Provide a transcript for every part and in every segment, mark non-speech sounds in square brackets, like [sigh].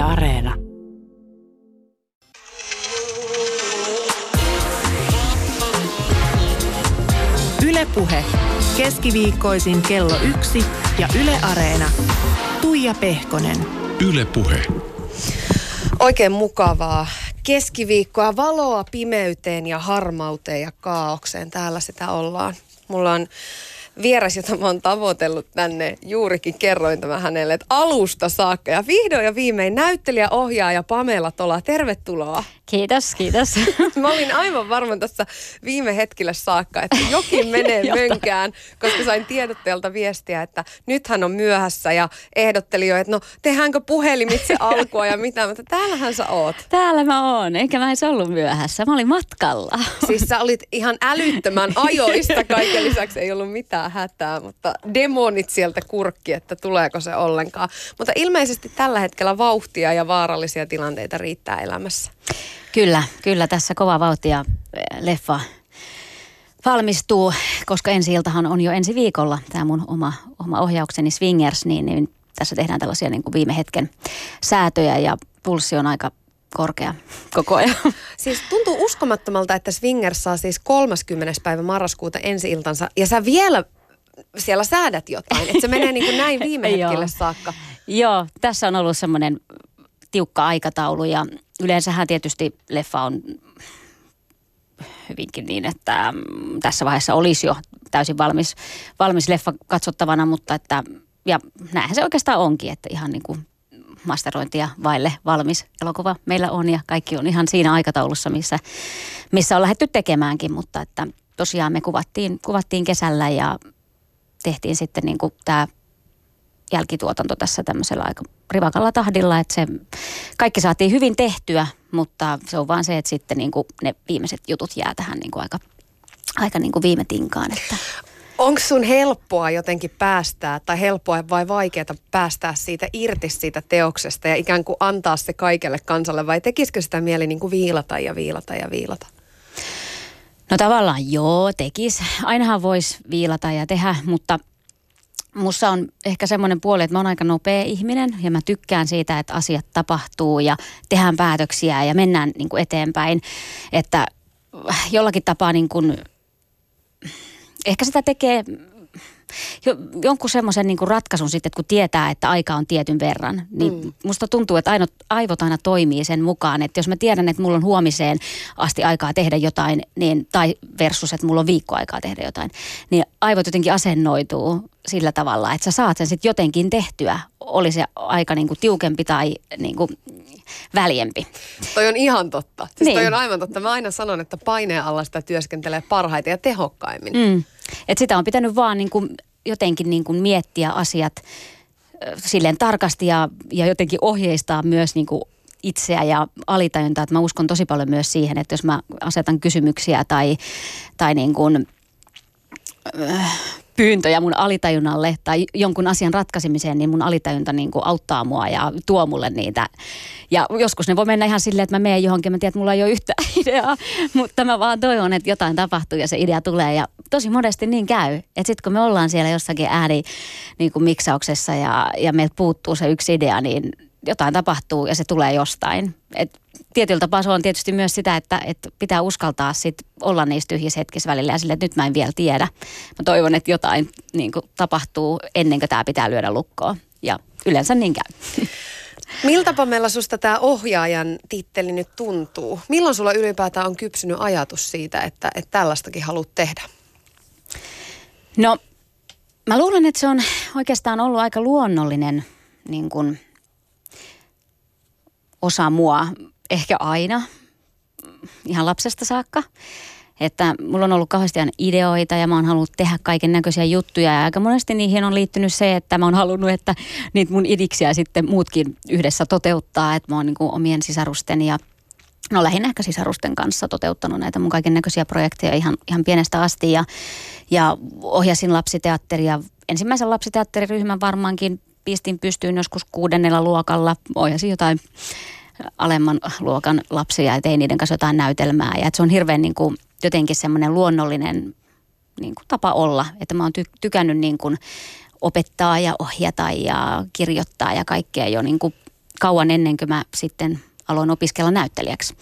Yle Areena. Ylepuhe keskiviikkoisin kello yksi ja Yle Areena. Tuija Pehkonen. Ylepuhe. Oikein mukavaa keskiviikkoa, valoa pimeyteen ja harmauteen ja kaaukseen. Täällä sitä ollaan. Mulla on vieras, jota mä oon tavoitellut tänne, juurikin kerroin tämän hänelle, että alusta saakka. Ja vihdoin ja viimein näyttelijä, ohjaaja Pamela Tola, tervetuloa. Kiitos, kiitos. [laughs] Mä olin aivan varma tässä viime hetkellä saakka, että jokin menee [laughs] mönkään, koska sain tiedottajalta viestiä, että nyt hän on myöhässä ja ehdotteli jo, että no tehdäänkö puhelimitse alkua ja mitä, mutta täällähän sä oot. Täällä mä oon, eikä mä edes ollut myöhässä. Mä olin matkalla. Siis sä olit ihan älyttömän [laughs] ajoista, kaiken lisäksi ei ollut mitään hätää, mutta demonit sieltä kurkki, että tuleeko se ollenkaan. Mutta ilmeisesti tällä hetkellä vauhtia ja vaarallisia tilanteita riittää elämässä. Kyllä, kyllä tässä kova vauhtia eh, leffa valmistuu, koska ensi iltahan on jo ensi viikolla tämä mun oma, oma ohjaukseni Swingers, niin, niin tässä tehdään tällaisia niin kuin viime hetken säätöjä ja pulssi on aika korkea koko ajan. Siis tuntuu uskomattomalta, että Swingers saa siis 30. päivä marraskuuta ensi iltansa ja sä vielä siellä säädät jotain, että se menee niin kuin näin viime [laughs] hetkelle saakka. Joo, tässä on ollut semmoinen tiukka aikataulu ja yleensähän tietysti leffa on hyvinkin niin, että mm, tässä vaiheessa olisi jo täysin valmis, valmis leffa katsottavana, mutta että, ja näinhän se oikeastaan onkin, että ihan niin kuin masterointia vaille valmis elokuva meillä on ja kaikki on ihan siinä aikataulussa, missä, missä on lähdetty tekemäänkin, mutta että tosiaan me kuvattiin, kuvattiin kesällä ja tehtiin sitten niin kuin tämä jälkituotanto tässä tämmöisellä aika rivakalla tahdilla, että se kaikki saatiin hyvin tehtyä, mutta se on vaan se, että sitten niin kuin ne viimeiset jutut jää tähän niin kuin aika, aika niin kuin viime tinkaan. Että. Onko sun helppoa jotenkin päästää tai helppoa vai vaikeaa päästää siitä irti siitä teoksesta ja ikään kuin antaa se kaikelle kansalle vai tekisikö sitä mieli niin kuin viilata ja viilata ja viilata? No tavallaan joo, tekis. Ainahan voisi viilata ja tehdä, mutta Mussa on ehkä semmoinen puoli, että mä oon aika nopea ihminen ja mä tykkään siitä, että asiat tapahtuu ja tehdään päätöksiä ja mennään niin kuin eteenpäin. Että jollakin tapaa niin kuin, ehkä sitä tekee jonkun semmoisen niin ratkaisun sitten, että kun tietää, että aika on tietyn verran, niin mm. musta tuntuu, että aino, aivot aina toimii sen mukaan, että jos mä tiedän, että mulla on huomiseen asti aikaa tehdä jotain, niin, tai versus, että mulla on viikko aikaa tehdä jotain, niin aivot jotenkin asennoituu sillä tavalla, että sä saat sen sitten jotenkin tehtyä, oli se aika niin kuin tiukempi tai niin kuin väljempi. Toi on ihan totta. Siis niin. toi on aivan totta. Mä aina sanon, että paineen alla sitä työskentelee parhaiten ja tehokkaimmin. Mm. Et sitä on pitänyt vaan niin kuin jotenkin niin kuin miettiä asiat silleen tarkasti ja, ja jotenkin ohjeistaa myös niin kuin itseä ja alitajuntaa. Että mä uskon tosi paljon myös siihen, että jos mä asetan kysymyksiä tai, tai niin kuin, pyyntöjä mun alitajunnalle tai jonkun asian ratkaisemiseen, niin mun alitajunta niin kuin auttaa mua ja tuo mulle niitä. Ja joskus ne voi mennä ihan silleen, että mä menen johonkin, mä tiedän, että mulla ei ole yhtä [laughs] ideaa, mutta mä vaan toivon, että jotain tapahtuu ja se idea tulee. Ja tosi monesti niin käy, että sitten kun me ollaan siellä jossakin ääni niin kuin miksauksessa ja, ja meiltä puuttuu se yksi idea, niin jotain tapahtuu ja se tulee jostain. Et tietyllä tapaa se on tietysti myös sitä, että, että pitää uskaltaa sit olla niissä tyhjissä hetkissä välillä ja sille, että nyt mä en vielä tiedä. Mä toivon, että jotain niin kuin, tapahtuu ennen kuin tämä pitää lyödä lukkoon. Ja yleensä niin käy. [laughs] Miltä Pamela susta tämä ohjaajan titteli nyt tuntuu? Milloin sulla ylipäätään on kypsynyt ajatus siitä, että, että tällaistakin haluat tehdä? No, mä luulen, että se on oikeastaan ollut aika luonnollinen niin kuin, osa mua ehkä aina, ihan lapsesta saakka. Että mulla on ollut kauheasti ideoita ja mä oon halunnut tehdä kaiken näköisiä juttuja ja aika monesti niihin on liittynyt se, että mä oon halunnut, että niitä mun idiksiä sitten muutkin yhdessä toteuttaa, että mä oon niin omien sisarusten ja no lähinnä ehkä sisarusten kanssa toteuttanut näitä mun kaiken näköisiä projekteja ihan, ihan pienestä asti ja, ja ohjasin lapsiteatteria. Ensimmäisen lapsiteatteriryhmän varmaankin pistin pystyyn joskus kuudennella luokalla. Ohjasin jotain alemman luokan lapsia ja tein niiden kanssa jotain näytelmää. Ja se on hirveän niin kuin, jotenkin semmoinen luonnollinen niin kuin tapa olla. Että mä oon ty- tykännyt niin kuin opettaa ja ohjata ja kirjoittaa ja kaikkea jo niin kuin kauan ennen kuin mä sitten aloin opiskella näyttelijäksi.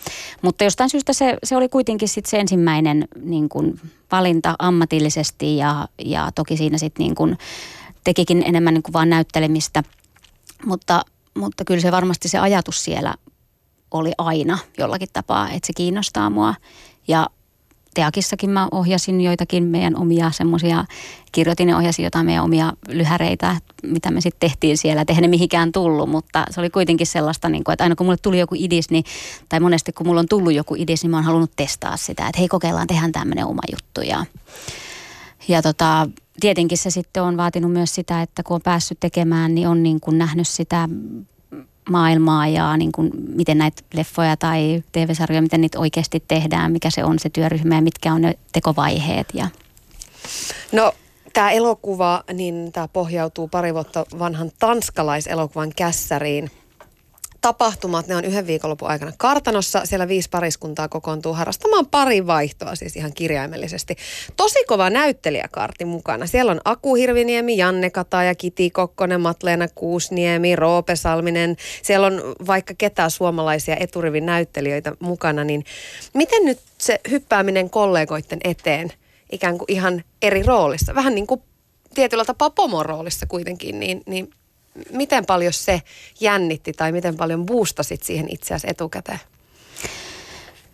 Mutta jostain syystä se, se oli kuitenkin sit se ensimmäinen niin kun, valinta ammatillisesti ja, ja toki siinä sitten niin tekikin enemmän niin kuin vaan näyttelemistä. Mutta, mutta kyllä se varmasti se ajatus siellä oli aina jollakin tapaa, että se kiinnostaa mua. Ja Teakissakin mä ohjasin joitakin meidän omia semmoisia, kirjoitin ja ohjasin jotain meidän omia lyhäreitä, mitä me sitten tehtiin siellä. Eihän ne mihinkään tullut, mutta se oli kuitenkin sellaista, niin kuin, että aina kun mulle tuli joku idis, niin, tai monesti kun mulla on tullut joku idis, niin mä oon halunnut testaa sitä, että hei kokeillaan, tehdään tämmöinen oma juttu. Ja, ja tota, tietenkin se sitten on vaatinut myös sitä, että kun on päässyt tekemään, niin on niin kuin nähnyt sitä maailmaa ja niin kuin miten näitä leffoja tai TV-sarjoja, miten niitä oikeasti tehdään, mikä se on se työryhmä ja mitkä on ne tekovaiheet. Ja. No tämä elokuva, niin tämä pohjautuu pari vuotta vanhan tanskalaiselokuvan kässäriin – tapahtumat, ne on yhden viikonlopun aikana kartanossa. Siellä viisi pariskuntaa kokoontuu harrastamaan pari vaihtoa, siis ihan kirjaimellisesti. Tosi kova näyttelijäkartti mukana. Siellä on Aku Hirviniemi, Janne ja Kiti Kokkonen, Matleena Kuusniemi, Roope Salminen. Siellä on vaikka ketään suomalaisia eturivin näyttelijöitä mukana. Niin miten nyt se hyppääminen kollegoiden eteen ikään kuin ihan eri roolissa? Vähän niin kuin tietyllä tapaa pomon roolissa kuitenkin, niin, niin miten paljon se jännitti tai miten paljon boostasit siihen itseäsi etukäteen?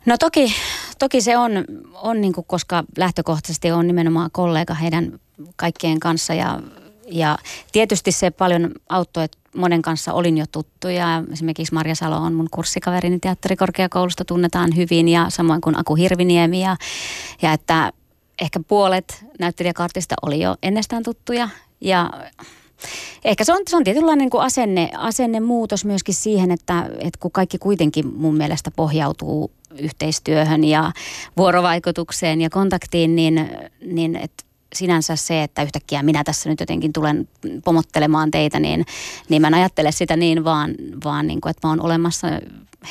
No toki, toki se on, on niin kuin, koska lähtökohtaisesti on nimenomaan kollega heidän kaikkien kanssa ja, ja tietysti se paljon auttoi, että monen kanssa olin jo tuttu ja esimerkiksi Marja Salo on mun kurssikaverini teatterikorkeakoulusta tunnetaan hyvin ja samoin kuin Aku Hirviniemi ja, ja että ehkä puolet näyttelijäkartista oli jo ennestään tuttuja ja Ehkä se on, se on tietynlainen niin kuin asenne, asennemuutos myöskin siihen, että, että kun kaikki kuitenkin mun mielestä pohjautuu yhteistyöhön ja vuorovaikutukseen ja kontaktiin, niin, niin että sinänsä se, että yhtäkkiä minä tässä nyt jotenkin tulen pomottelemaan teitä, niin, niin mä en ajattele sitä niin, vaan, vaan niin kuin, että mä oon olemassa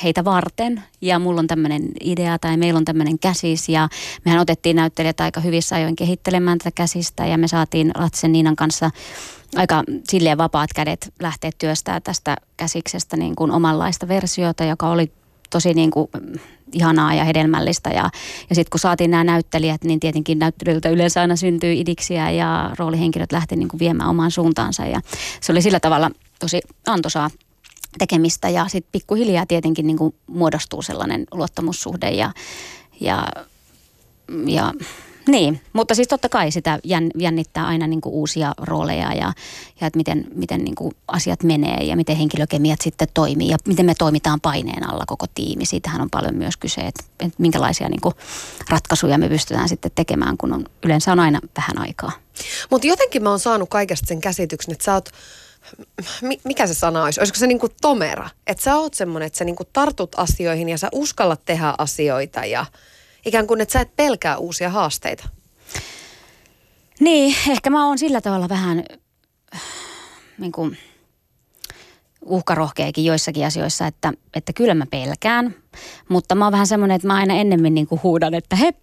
heitä varten. Ja mulla on tämmöinen idea tai meillä on tämmöinen käsis. Ja mehän otettiin näyttelijät aika hyvissä ajoin kehittelemään tätä käsistä. Ja me saatiin Latsen Niinan kanssa aika silleen vapaat kädet lähteä työstää tästä käsiksestä niin kuin omanlaista versiota, joka oli tosi niin kuin ihanaa ja hedelmällistä. Ja, ja sitten kun saatiin nämä näyttelijät, niin tietenkin näyttelijöiltä yleensä aina syntyy idiksiä ja roolihenkilöt lähti niin kuin viemään omaan suuntaansa. Ja se oli sillä tavalla tosi antoisaa tekemistä ja sitten pikkuhiljaa tietenkin niin kuin muodostuu sellainen luottamussuhde ja, ja, ja niin, mutta siis totta kai sitä jännittää aina niin kuin uusia rooleja ja, ja että miten, miten niin kuin asiat menee ja miten henkilökemiat sitten toimii ja miten me toimitaan paineen alla koko tiimi. Siitähän on paljon myös kyse, että, että minkälaisia niin kuin ratkaisuja me pystytään sitten tekemään, kun on, yleensä on aina vähän aikaa. Mutta jotenkin mä oon saanut kaikesta sen käsityksen, että sä oot mikä se sana olisi? Olisiko se niinku tomera? Että sä oot semmoinen, että sä niinku tartut asioihin ja sä uskallat tehdä asioita ja ikään kuin, että sä et pelkää uusia haasteita. Niin, ehkä mä oon sillä tavalla vähän niin kuin, uhkarohkeakin joissakin asioissa, että, että kyllä mä pelkään. Mutta mä oon vähän semmoinen, että mä aina ennemmin niin kuin huudan, että hep,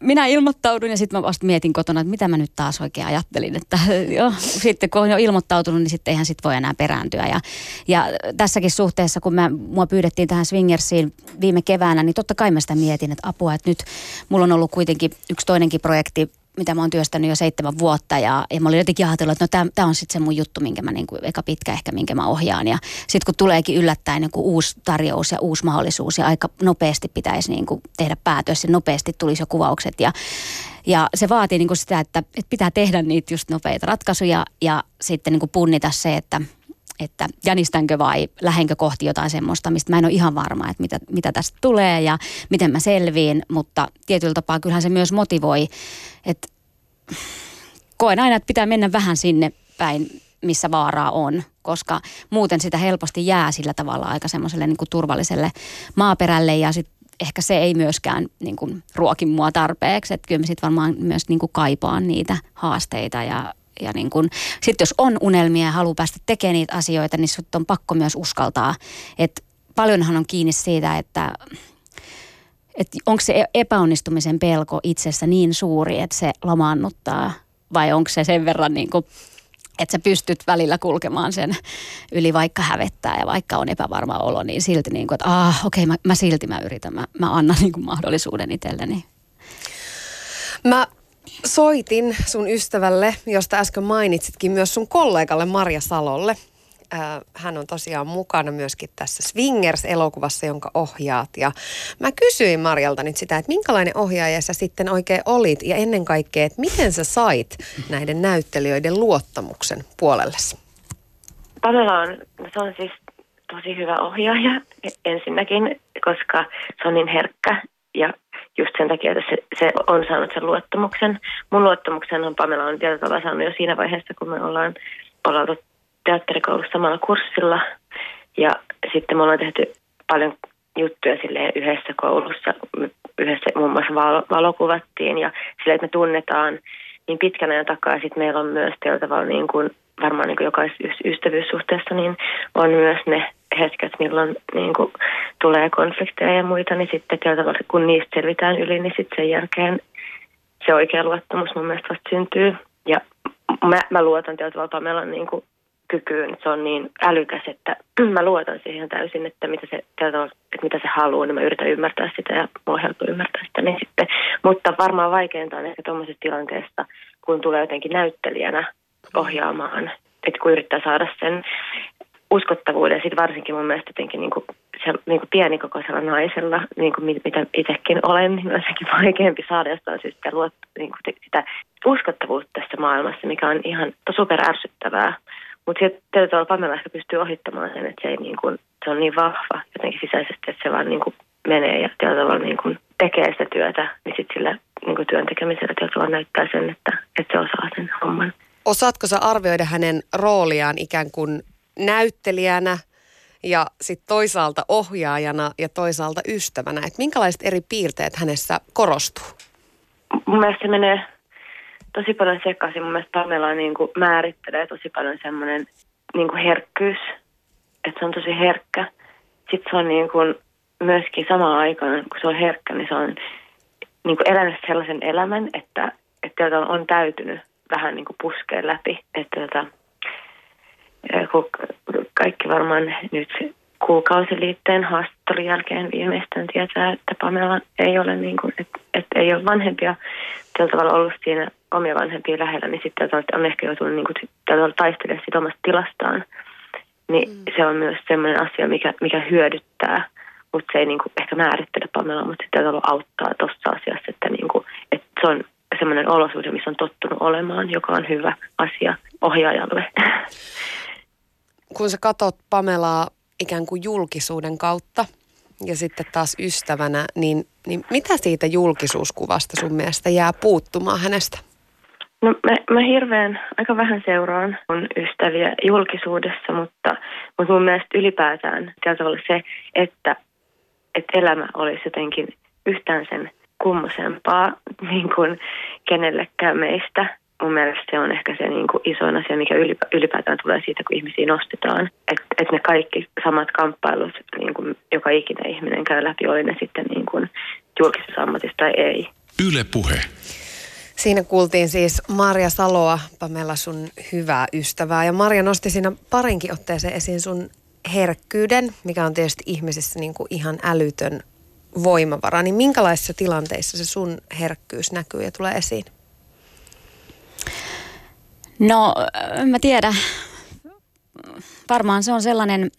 minä ilmoittaudun ja sitten mä vasta mietin kotona, että mitä mä nyt taas oikein ajattelin. Että [laughs] jo, sitten kun on jo ilmoittautunut, niin sitten eihän sit voi enää perääntyä. Ja, ja tässäkin suhteessa, kun mä, mua pyydettiin tähän Swingersiin viime keväänä, niin totta kai mä sitä mietin, että apua, että nyt mulla on ollut kuitenkin yksi toinenkin projekti mitä mä oon työstänyt jo seitsemän vuotta ja, ja mä olin jotenkin ajatellut, että no tämä on sitten se mun juttu, minkä mä niinku, eka pitkä ehkä, minkä mä ohjaan. Ja sitten kun tuleekin yllättäen niinku uusi tarjous ja uusi mahdollisuus ja aika nopeasti pitäisi niinku tehdä päätös ja nopeasti tulisi jo kuvaukset ja ja se vaatii niinku sitä, että, että pitää tehdä niitä just nopeita ratkaisuja ja sitten niinku punnita se, että, että jänistänkö vai lähenkö kohti jotain semmoista, mistä mä en ole ihan varma, että mitä, mitä tästä tulee ja miten mä selviin, mutta tietyllä tapaa kyllähän se myös motivoi, että koen aina, että pitää mennä vähän sinne päin, missä vaaraa on, koska muuten sitä helposti jää sillä tavalla aika semmoiselle niin turvalliselle maaperälle ja sitten ehkä se ei myöskään niin kuin, ruoki mua tarpeeksi. Että kyllä mä sitten varmaan myös niin kuin, kaipaan niitä haasteita ja, ja niin kuin, sitten jos on unelmia ja haluaa päästä tekemään niitä asioita, niin sut on pakko myös uskaltaa. Että paljonhan on kiinni siitä, että että onko se epäonnistumisen pelko itsessä niin suuri, että se lamaannuttaa vai onko se sen verran niin kuin että sä pystyt välillä kulkemaan sen yli, vaikka hävettää ja vaikka on epävarma olo, niin silti niin kuin, että ah, okei, okay, mä, mä silti mä yritän, mä, mä annan niin kuin mahdollisuuden itselleni. Mä soitin sun ystävälle, josta äsken mainitsitkin, myös sun kollegalle Marja Salolle. Hän on tosiaan mukana myöskin tässä Swingers-elokuvassa, jonka ohjaat. Ja mä kysyin Marjalta nyt sitä, että minkälainen ohjaaja sä sitten oikein olit ja ennen kaikkea, että miten sä sait näiden näyttelijöiden luottamuksen puolellesi? Pamela on, se on siis tosi hyvä ohjaaja ensinnäkin, koska se on niin herkkä ja just sen takia, että se, se on saanut sen luottamuksen. Mun luottamuksen on Pamela on tietyllä tavalla saanut jo siinä vaiheessa, kun me ollaan, ollaan teatterikoulussa samalla kurssilla. Ja sitten me ollaan tehty paljon juttuja silleen yhdessä koulussa. Yhdessä muun muassa valokuvattiin ja sille, että me tunnetaan niin pitkän ajan takaa. Sitten meillä on myös tietyllä tavalla niin kuin, varmaan niin jokaisessa ystävyyssuhteessa, niin on myös ne hetket, milloin niin kuin, tulee konflikteja ja muita, niin sitten tavalla, kun niistä selvitään yli, niin sitten sen jälkeen se oikea luottamus mun mielestä vasta syntyy. Ja mä, mä luotan tietyllä tavalla Pamelan niin kuin, kykyyn. Se on niin älykäs, että [clears throat] mä luotan siihen täysin, että mitä se, tavalla, että mitä se haluaa, niin mä yritän ymmärtää sitä ja mua on helppo ymmärtää sitä. Niin sitten, mutta varmaan vaikeinta on ehkä tuommoisessa tilanteessa, kun tulee jotenkin näyttelijänä ohjaamaan, että kun yrittää saada sen uskottavuuden, sitten varsinkin mun mielestä jotenkin niin kuin, se, niin kuin pienikokoisella naisella, niin kuin mitä itsekin olen, niin on sekin [laughs] vaikeampi saada jostain syystä luot, niin kuin sitä uskottavuutta tässä maailmassa, mikä on ihan super ärsyttävää. Mutta tietyllä tavalla Pamela ehkä pystyy ohittamaan sen, että se, ei niin kuin, se on niin vahva jotenkin sisäisesti, että se vaan niin kuin menee ja tietyllä tavalla niin kuin tekee sitä työtä, niin sitten sillä niin kuin työn tekemisellä tietyllä tavalla näyttää sen, että, että se osaa sen homman. Osaatko sä arvioida hänen rooliaan ikään kuin näyttelijänä ja sitten toisaalta ohjaajana ja toisaalta ystävänä? Että minkälaiset eri piirteet hänessä korostuu? Mun mielestä se menee tosi paljon sekaisin. Mun mielestä Pamela niin kuin määrittelee tosi paljon semmoinen niin kuin herkkyys, että se on tosi herkkä. Sitten se on niin kuin myöskin samaan aikaan, kun se on herkkä, niin se on niin kuin elänyt sellaisen elämän, että, että on täytynyt vähän niin kuin puskea läpi. Että tota, kun kaikki varmaan nyt kuukausiliitteen haastattelun jälkeen viimeistään tietää, että Pamela ei ole, niin kuin, että, että ei ole vanhempia tällä tavalla ollut siinä omia vanhempia lähellä, niin sitten on ehkä joutunut niin kuin, tällä taistelemaan siitä omasta tilastaan. Niin mm. se on myös sellainen asia, mikä, mikä hyödyttää, mutta se ei niin kuin, ehkä määrittele Pamela, mutta sitten tällä auttaa tuossa asiassa, että, niin kuin, että se on semmoinen olosuhde, missä on tottunut olemaan, joka on hyvä asia ohjaajalle. Kun sä katot Pamelaa ikään kuin julkisuuden kautta ja sitten taas ystävänä, niin, niin mitä siitä julkisuuskuvasta sun mielestä jää puuttumaan hänestä? No mä, mä hirveän aika vähän seuraan mun ystäviä julkisuudessa, mutta, mutta mun mielestä ylipäätään tavalla se, että, että elämä olisi jotenkin yhtään sen kummosempaa niin kuin kenellekään meistä mun mielestä se on ehkä se niin kuin isoin asia, mikä ylipäätään tulee siitä, kun ihmisiä nostetaan. Että et ne kaikki samat kamppailut, niin kuin joka ikinen ihminen käy läpi, oli ne sitten niin kuin julkisessa ammatissa tai ei. Yle puhe. Siinä kuultiin siis Marja Saloa, Pamela sun hyvää ystävää. Ja Marja nosti siinä parinkin otteeseen esiin sun herkkyyden, mikä on tietysti ihmisissä niin kuin ihan älytön voimavara. Niin minkälaisissa tilanteissa se sun herkkyys näkyy ja tulee esiin? No, mä tiedä. Varmaan se on sellainen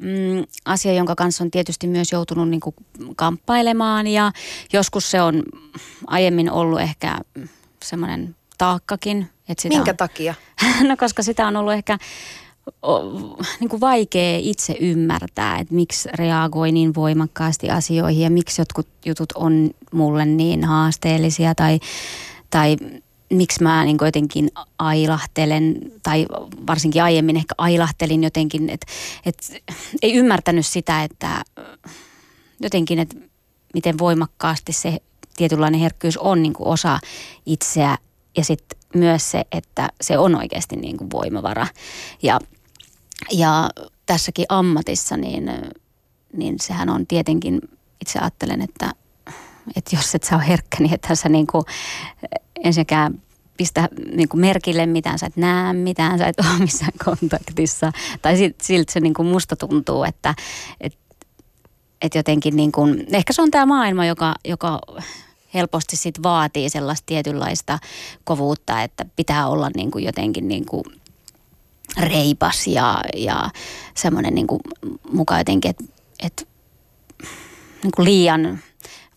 mm, asia, jonka kanssa on tietysti myös joutunut niin kuin kamppailemaan ja joskus se on aiemmin ollut ehkä semmoinen taakkakin. Että sitä Minkä on, takia? [laughs] no koska sitä on ollut ehkä niin kuin vaikea itse ymmärtää, että miksi reagoi niin voimakkaasti asioihin ja miksi jotkut jutut on mulle niin haasteellisia tai, tai miksi mä niin jotenkin ailahtelen, tai varsinkin aiemmin ehkä ailahtelin jotenkin, että et, ei ymmärtänyt sitä, että jotenkin, että miten voimakkaasti se tietynlainen herkkyys on niin kuin osa itseä ja sitten myös se, että se on oikeasti niin kuin voimavara. Ja, ja tässäkin ammatissa, niin, niin sehän on tietenkin, itse ajattelen, että, että jos et sä ole herkkä, niin että sä niin kuin ensinnäkään pistä niin kuin merkille mitään, sä et näe mitään, sä et ole missään kontaktissa. Tai siltä se niin kuin musta tuntuu, että et, et jotenkin niin kuin, ehkä se on tämä maailma, joka, joka helposti sit vaatii sellaista tietynlaista kovuutta, että pitää olla niin jotenkin niin reipas ja, ja semmoinen niin mukaan jotenkin, että et, niin kuin liian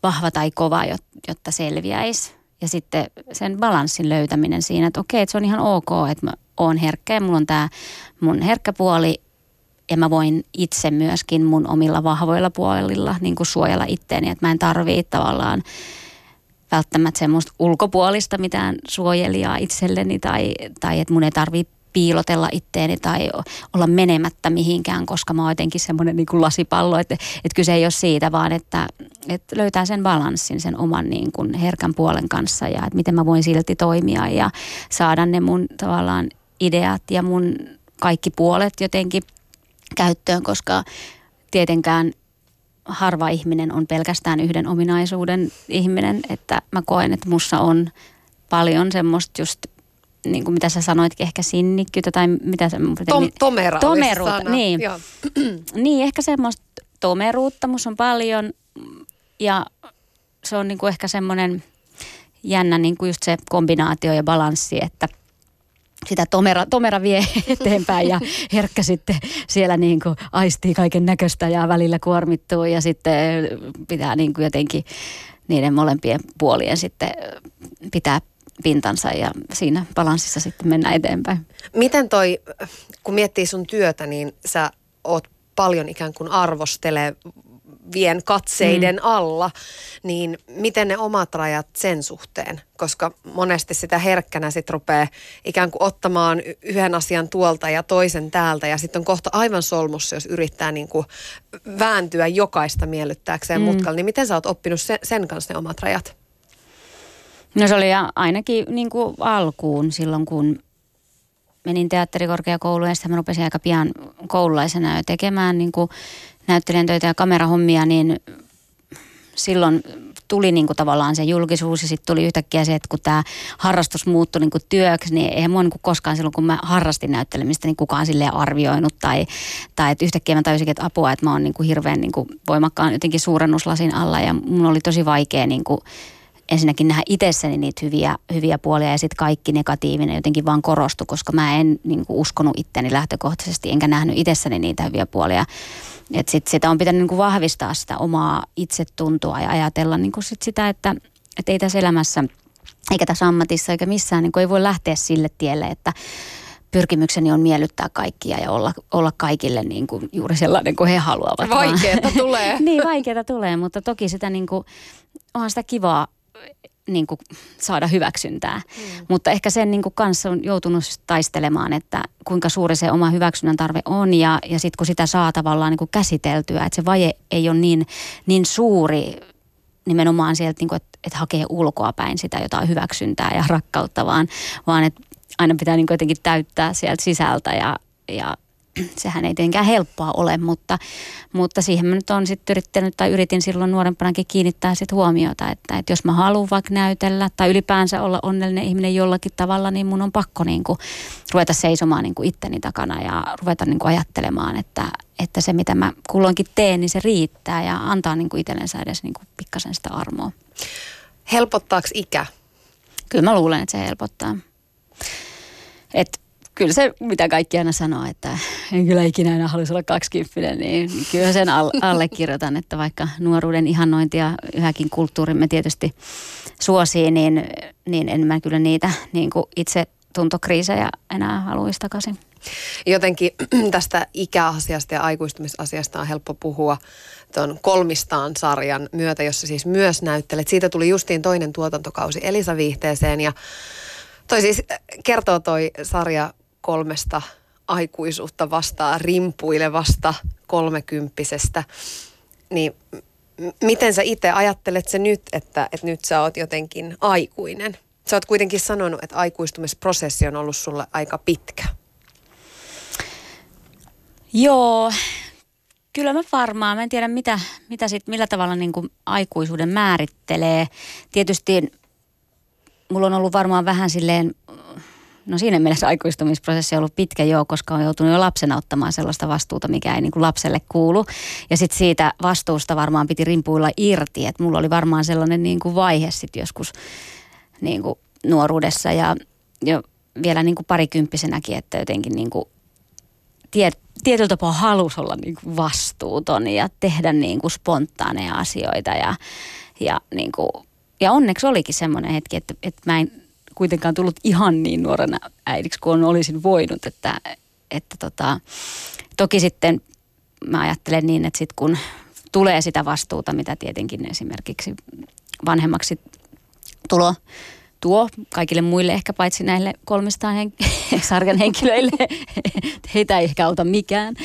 vahva tai kova, jotta selviäisi. Ja sitten sen balanssin löytäminen siinä, että okei, että se on ihan ok, että mä oon herkkä ja mulla on tämä mun herkkä puoli ja mä voin itse myöskin mun omilla vahvoilla puolilla niin kuin suojella itteeni, että mä en tarvii tavallaan välttämättä semmoista ulkopuolista mitään suojelijaa itselleni tai, tai että mun ei tarvii piilotella itteeni tai olla menemättä mihinkään, koska mä oon jotenkin semmoinen niin kuin lasipallo, että, että kyse ei ole siitä, vaan että, että löytää sen balanssin sen oman niin kuin herkän puolen kanssa ja että miten mä voin silti toimia ja saada ne mun tavallaan ideat ja mun kaikki puolet jotenkin käyttöön, koska tietenkään harva ihminen on pelkästään yhden ominaisuuden ihminen, että mä koen, että mussa on paljon semmoista just niin kuin mitä sä sanoit, ehkä sinnikkyyttä tai mitä se... Tom, tomera Tomeruutta, niin. [clears throat] niin, ehkä semmoista tomeruutta musta on paljon. Ja se on niin kuin ehkä semmoinen jännä niin kuin just se kombinaatio ja balanssi, että sitä tomera, tomera vie [laughs] eteenpäin ja herkkä sitten siellä niin kuin aistii kaiken näköistä ja välillä kuormittuu ja sitten pitää niin kuin jotenkin niiden molempien puolien sitten pitää pintansa ja siinä balanssissa sitten mennään eteenpäin. Miten toi, kun miettii sun työtä, niin sä oot paljon ikään kuin arvostele vien katseiden mm. alla, niin miten ne omat rajat sen suhteen? Koska monesti sitä herkkänä sitten rupeaa ikään kuin ottamaan yhden asian tuolta ja toisen täältä ja sitten on kohta aivan solmussa, jos yrittää niin kuin vääntyä jokaista miellyttääkseen mm. mutkalla. Niin miten sä oot oppinut sen, sen kanssa ne omat rajat? No se oli ainakin niin kuin alkuun silloin, kun menin teatterikorkeakouluun ja sitten mä rupesin aika pian koululaisena jo tekemään niin kuin näyttelijän töitä ja kamerahommia, niin silloin tuli niin kuin tavallaan se julkisuus ja sitten tuli yhtäkkiä se, että kun tämä harrastus muuttui niin kuin työksi, niin eihän mua niin kuin koskaan silloin, kun mä harrastin näyttelemistä, niin kukaan silleen arvioinut tai, tai että yhtäkkiä mä tajusin, että apua, että mä oon niin kuin hirveän niin kuin voimakkaan jotenkin suurennuslasin alla ja mun oli tosi vaikea niin kuin ensinnäkin nähdä itsessäni niitä hyviä, hyviä puolia ja sitten kaikki negatiivinen jotenkin vaan korostui, koska mä en niin kuin uskonut itteni lähtökohtaisesti enkä nähnyt itsessäni niitä hyviä puolia. Et sit sitä on pitänyt niin kuin vahvistaa sitä omaa itsetuntoa ja ajatella niin kuin sit sitä, että, että ei tässä elämässä eikä tässä ammatissa eikä missään niin kuin ei voi lähteä sille tielle, että pyrkimykseni on miellyttää kaikkia ja olla, olla kaikille niin kuin juuri sellainen kuin he haluavat. Vaikeeta tulee. [laughs] niin, vaikeeta tulee, mutta toki sitä niin kuin, onhan sitä kivaa niin kuin saada hyväksyntää. Mm. Mutta ehkä sen niin kuin kanssa on joutunut taistelemaan, että kuinka suuri se oma hyväksynnän tarve on ja, ja sitten kun sitä saa tavallaan niin kuin käsiteltyä, että se vaje ei ole niin, niin suuri nimenomaan sieltä, niin kuin, että, että hakee ulkoa päin sitä jotain hyväksyntää ja rakkautta, vaan, vaan että aina pitää niin kuin jotenkin täyttää sieltä sisältä ja, ja [clears throat] sehän ei tietenkään helppoa ole, mutta, mutta siihen mä nyt on sitten yrittänyt tai yritin silloin nuorempanakin kiinnittää sit huomiota, että, että jos mä haluan vaikka näytellä tai ylipäänsä olla onnellinen ihminen jollakin tavalla, niin mun on pakko niin kuin ruveta seisomaan niin kuin itteni takana ja ruveta niin kuin ajattelemaan, että, että se mitä mä kulloinkin teen, niin se riittää ja antaa niin kuin itsellensä edes niin kuin pikkasen sitä armoa. Helpottaako ikä? Kyllä mä luulen, että se helpottaa. Että kyllä se, mitä kaikki aina sanoo, että en kyllä ikinä enää haluaisi olla kaksikymppinen, niin kyllä sen allekirjoitan, että vaikka nuoruuden ihannointia yhäkin kulttuurimme tietysti suosii, niin, niin en mä kyllä niitä niin kuin itse tuntokriisejä enää haluaisi takaisin. Jotenkin [clears throat] tästä ikäasiasta ja aikuistumisasiasta on helppo puhua tuon kolmistaan sarjan myötä, jossa siis myös näyttelet. Siitä tuli justiin toinen tuotantokausi Elisa Viihteeseen ja toi siis kertoo toi sarja kolmesta aikuisuutta vastaan rimpuilevasta kolmekymppisestä, niin miten sä itse ajattelet se nyt, että, että nyt sä oot jotenkin aikuinen? Sä oot kuitenkin sanonut, että aikuistumisprosessi on ollut sulle aika pitkä. Joo, kyllä mä varmaan. Mä en tiedä, mitä, mitä sit, millä tavalla niin kuin aikuisuuden määrittelee. Tietysti mulla on ollut varmaan vähän silleen, no siinä mielessä aikuistumisprosessi on ollut pitkä jo, koska on joutunut jo lapsena ottamaan sellaista vastuuta, mikä ei niin kuin lapselle kuulu. Ja sitten siitä vastuusta varmaan piti rimpuilla irti, että mulla oli varmaan sellainen niin kuin vaihe sitten joskus niin kuin nuoruudessa ja jo vielä niin kuin parikymppisenäkin, että jotenkin niin kuin tiet, tietyllä tapaa halusi olla niin kuin vastuuton ja tehdä niin kuin spontaaneja asioita ja, ja, niin kuin, ja onneksi olikin semmoinen hetki, että, että mä en kuitenkaan tullut ihan niin nuorena äidiksi kuin olisin voinut, että, että tota, toki sitten mä ajattelen niin, että sit kun tulee sitä vastuuta, mitä tietenkin esimerkiksi vanhemmaksi tulo tuo kaikille muille ehkä paitsi näille 300 hen- [laughs] sarjan henkilöille. [laughs] Heitä ei ehkä auta mikään,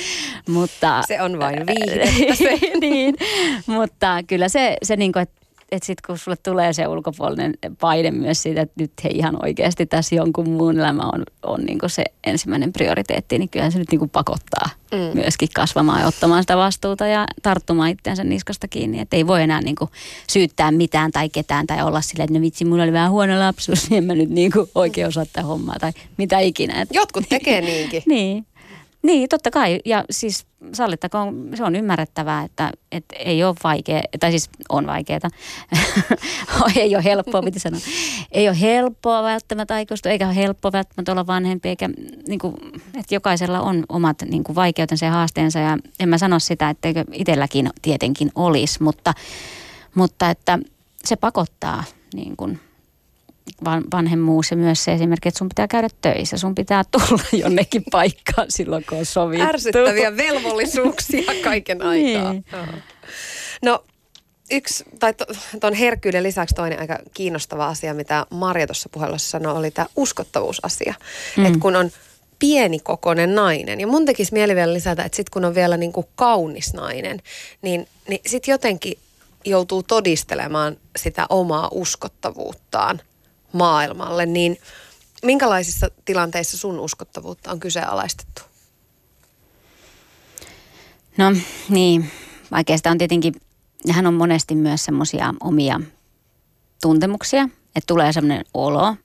mutta... Se on vain viihdettä [laughs] se. niin, mutta kyllä se, se niin kuin, että että sitten kun sulle tulee se ulkopuolinen paine myös siitä, että nyt hei ihan oikeasti tässä jonkun muun elämä on, on niin se ensimmäinen prioriteetti, niin kyllähän se nyt niin pakottaa mm. myöskin kasvamaan ja ottamaan sitä vastuuta ja tarttumaan itseänsä niskasta kiinni. Että ei voi enää niin syyttää mitään tai ketään tai olla silleen, että no vitsi, mulla oli vähän huono lapsuus, [laughs] niin en mä nyt niin oikein osaa tätä hommaa tai mitä ikinä. Jotkut tekee niinkin. [laughs] niin. Niin, totta kai. Ja siis sallittakoon, se on ymmärrettävää, että, että ei ole vaikea, tai siis on vaikeaa. [laughs] ei ole helppoa, piti sanoa. Ei ole helppoa välttämättä aikuistua, eikä ole helppoa välttämättä olla vanhempi, eikä niin kuin, että jokaisella on omat niin kuin vaikeutensa ja haasteensa. Ja en mä sano sitä, että itselläkin tietenkin olisi, mutta, mutta että se pakottaa niin kuin, vanhemmuus ja myös se esimerkki, että sun pitää käydä töissä, sun pitää [laughs] tulla jonnekin paikkaan silloin, kun on sovittu. Ärsyttäviä velvollisuuksia kaiken aikaa. Niin. No yksi, tai tuon herkkyyden lisäksi toinen aika kiinnostava asia, mitä Marja tuossa puhelussa sanoi, oli tämä uskottavuusasia. Mm. Että kun on pienikokoinen nainen, ja mun tekisi mieli vielä lisätä, että sitten kun on vielä niin kuin kaunis nainen, niin, niin sitten jotenkin joutuu todistelemaan sitä omaa uskottavuuttaan maailmalle, niin minkälaisissa tilanteissa sun uskottavuutta on kyseenalaistettu? No niin, vaikeasta on tietenkin, hän on monesti myös semmoisia omia tuntemuksia, että tulee semmoinen olo,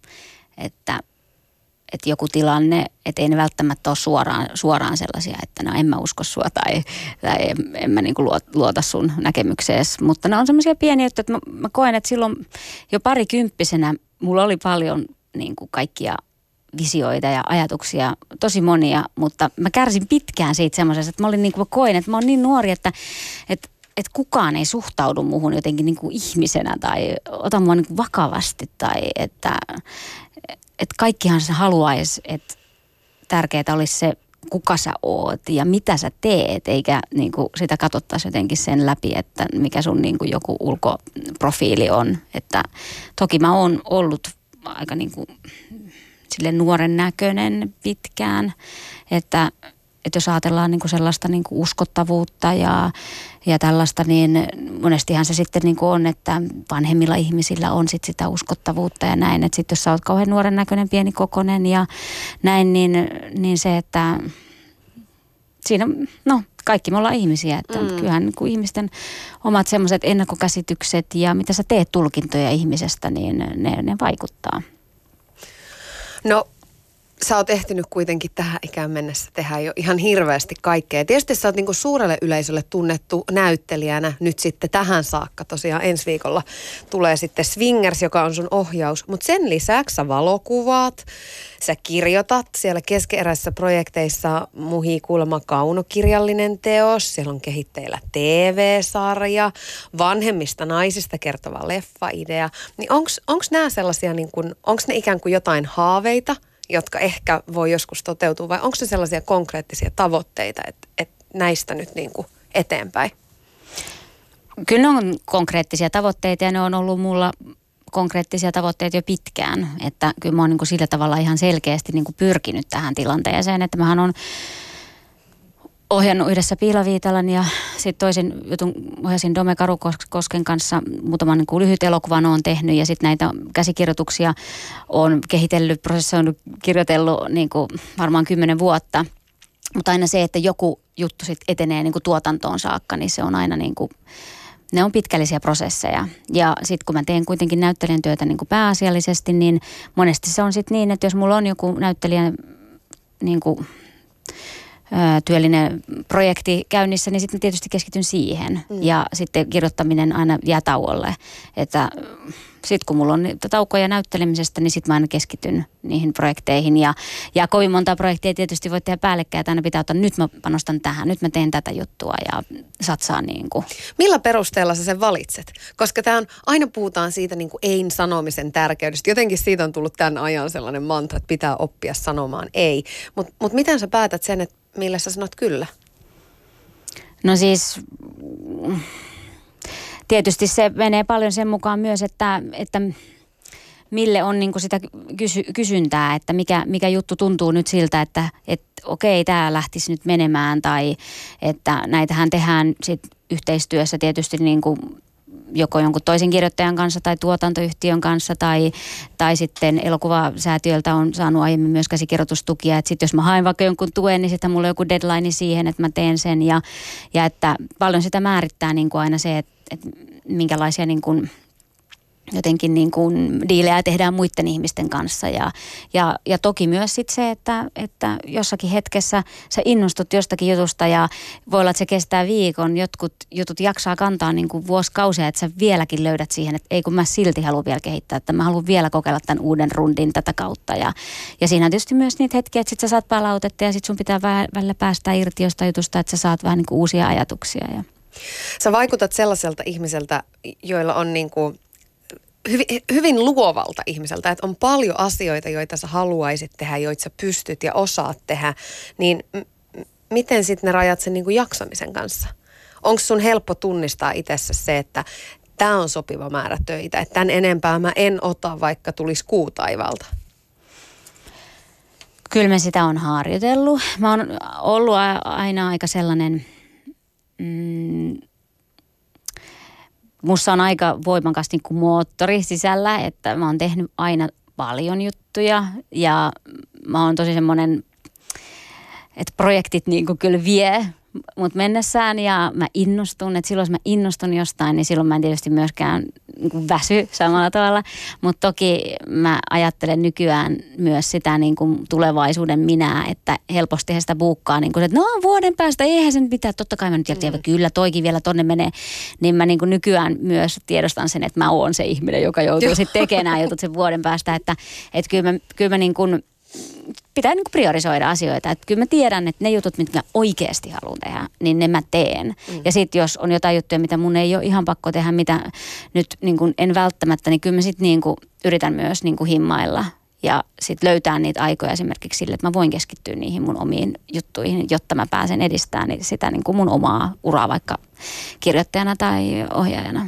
että, että joku tilanne, että ei ne välttämättä ole suoraan, suoraan sellaisia, että no en mä usko sua tai, tai en, en mä niinku luota sun näkemykseesi, mutta ne on semmoisia pieniä, että mä, mä koen, että silloin jo parikymppisenä mulla oli paljon niin kuin kaikkia visioita ja ajatuksia, tosi monia, mutta mä kärsin pitkään siitä semmoisesta, että mä olin niin kuin mä koin, että mä oon niin nuori, että, että että kukaan ei suhtaudu muuhun jotenkin niin kuin ihmisenä tai ota mua niin kuin vakavasti tai että, että kaikkihan se haluaisi, että tärkeää olisi se kuka sä oot ja mitä sä teet, eikä niin kuin sitä katsottaisi jotenkin sen läpi, että mikä sun niin kuin joku ulkoprofiili on. Että toki mä oon ollut aika niin kuin, sille nuoren näköinen pitkään, että että jos ajatellaan niin kuin sellaista niin kuin uskottavuutta ja, ja tällaista, niin monestihan se sitten niin kuin on, että vanhemmilla ihmisillä on sit sitä uskottavuutta ja näin. Että sitten jos sä oot kauhean nuoren näköinen, pieni kokonen ja näin, niin, niin se, että siinä, no kaikki me ollaan ihmisiä, että mm. kyllähän niin kuin ihmisten omat semmoiset ennakkokäsitykset ja mitä sä teet tulkintoja ihmisestä, niin ne, ne vaikuttaa. No sä oot ehtinyt kuitenkin tähän ikään mennessä tehdä jo ihan hirveästi kaikkea. Tietysti sä oot niinku suurelle yleisölle tunnettu näyttelijänä nyt sitten tähän saakka. Tosiaan ensi viikolla tulee sitten Swingers, joka on sun ohjaus. Mutta sen lisäksi sä valokuvaat, sä kirjoitat siellä keskeeräisissä projekteissa muhii kuulemma kaunokirjallinen teos. Siellä on kehitteillä TV-sarja, vanhemmista naisista kertova leffa-idea. Niin onks nämä sellaisia, niin onko ne ikään kuin jotain haaveita – jotka ehkä voi joskus toteutua, vai onko se sellaisia konkreettisia tavoitteita, että, että näistä nyt niin kuin eteenpäin? Kyllä ne on konkreettisia tavoitteita ja ne on ollut mulla konkreettisia tavoitteita jo pitkään. Että kyllä mä oon niin kuin sillä tavalla ihan selkeästi niin kuin pyrkinyt tähän tilanteeseen, että mähän on ohjannut yhdessä Piilaviitalan ja sitten toisen jutun ohjasin Dome Karukosken kanssa muutaman niin kuin lyhyt elokuvan on tehnyt ja sitten näitä käsikirjoituksia on kehitellyt, prosessoinut, kirjoitellut niin kuin varmaan kymmenen vuotta. Mutta aina se, että joku juttu sitten etenee niin kuin tuotantoon saakka, niin se on aina niin kuin ne on pitkällisiä prosesseja. Ja sitten kun mä teen kuitenkin näyttelijän työtä niin kuin pääasiallisesti, niin monesti se on sitten niin, että jos mulla on joku näyttelijän niin kuin, työllinen projekti käynnissä, niin sitten tietysti keskityn siihen. Mm. Ja sitten kirjoittaminen aina jää tauolle. Että sitten kun mulla on taukoja näyttelemisestä, niin sitten mä aina keskityn niihin projekteihin. Ja, ja kovin monta projektia tietysti voi tehdä päällekkäin, että aina pitää ottaa, nyt mä panostan tähän, nyt mä teen tätä juttua ja satsaan niin kuin. Millä perusteella sä sen valitset? Koska tämä on, aina puhutaan siitä niin kuin ei sanomisen tärkeydestä. Jotenkin siitä on tullut tämän ajan sellainen mantra, että pitää oppia sanomaan ei. Mutta mut miten sä päätät sen, että millä sä sanot kyllä? No siis tietysti se menee paljon sen mukaan myös, että, että mille on niin sitä kysy, kysyntää, että mikä, mikä juttu tuntuu nyt siltä, että, että okei, tämä lähtisi nyt menemään tai että näitähän tehdään sit yhteistyössä tietysti niin kuin joko jonkun toisen kirjoittajan kanssa tai tuotantoyhtiön kanssa tai, tai sitten elokuvasäätiöltä on saanut aiemmin myös käsikirjoitustukia. Että sitten jos mä haen vaikka jonkun tuen, niin sitten mulla on joku deadline siihen, että mä teen sen ja, ja että paljon sitä määrittää niin kuin aina se, että, että minkälaisia niin kuin jotenkin niin kuin diilejä tehdään muiden ihmisten kanssa. Ja, ja, ja toki myös sit se, että, että jossakin hetkessä sä innostut jostakin jutusta ja voi olla, että se kestää viikon. Jotkut jutut jaksaa kantaa niin kuin vuosikausia, että sä vieläkin löydät siihen, että ei kun mä silti haluan vielä kehittää, että mä haluan vielä kokeilla tämän uuden rundin tätä kautta. Ja, ja siinä on tietysti myös niitä hetkiä, että sit sä saat palautetta ja sit sun pitää välillä päästä irti jostain jutusta, että sä saat vähän niin kuin uusia ajatuksia. Ja. Sä vaikutat sellaiselta ihmiseltä, joilla on niin kuin hyvin, hyvin luovalta ihmiseltä, että on paljon asioita, joita sä haluaisit tehdä, joita sä pystyt ja osaat tehdä, niin m- miten sitten ne rajat sen niin kuin jaksamisen kanssa? Onko sun helppo tunnistaa itsessä se, että tämä on sopiva määrä töitä, että tämän enempää mä en ota, vaikka tulisi kuu taivalta? Kyllä me sitä on harjoitellut. Mä oon ollut aina aika sellainen mm, musta on aika voimakas niin kuin moottori sisällä, että mä oon tehnyt aina paljon juttuja ja mä oon tosi semmoinen, että projektit niin kuin kyllä vie mut mennessään ja mä innostun, että silloin jos mä innostun jostain, niin silloin mä en tietysti myöskään niin väsy samalla tavalla. Mutta toki mä ajattelen nykyään myös sitä niin kuin tulevaisuuden minää, että helposti sitä buukkaa, niin kuin, että no vuoden päästä, eihän sen pitää, totta kai mä nyt mm. kyllä toikin vielä tonne menee. Niin mä niin kuin nykyään myös tiedostan sen, että mä oon se ihminen, joka joutuu sitten tekemään jutut sen vuoden päästä. Että, että kyllä mä, kyllä mä niin kuin, pitää niin priorisoida asioita. Että kyllä mä tiedän, että ne jutut, mitkä mä oikeasti haluan tehdä, niin ne mä teen. Mm. Ja sitten jos on jotain juttuja, mitä mun ei ole ihan pakko tehdä, mitä nyt niin kuin en välttämättä, niin kyllä mä sitten niin yritän myös niin kuin himmailla ja sitten löytää niitä aikoja esimerkiksi sille, että mä voin keskittyä niihin mun omiin juttuihin, jotta mä pääsen edistämään niin sitä niin kuin mun omaa uraa vaikka kirjoittajana tai ohjaajana.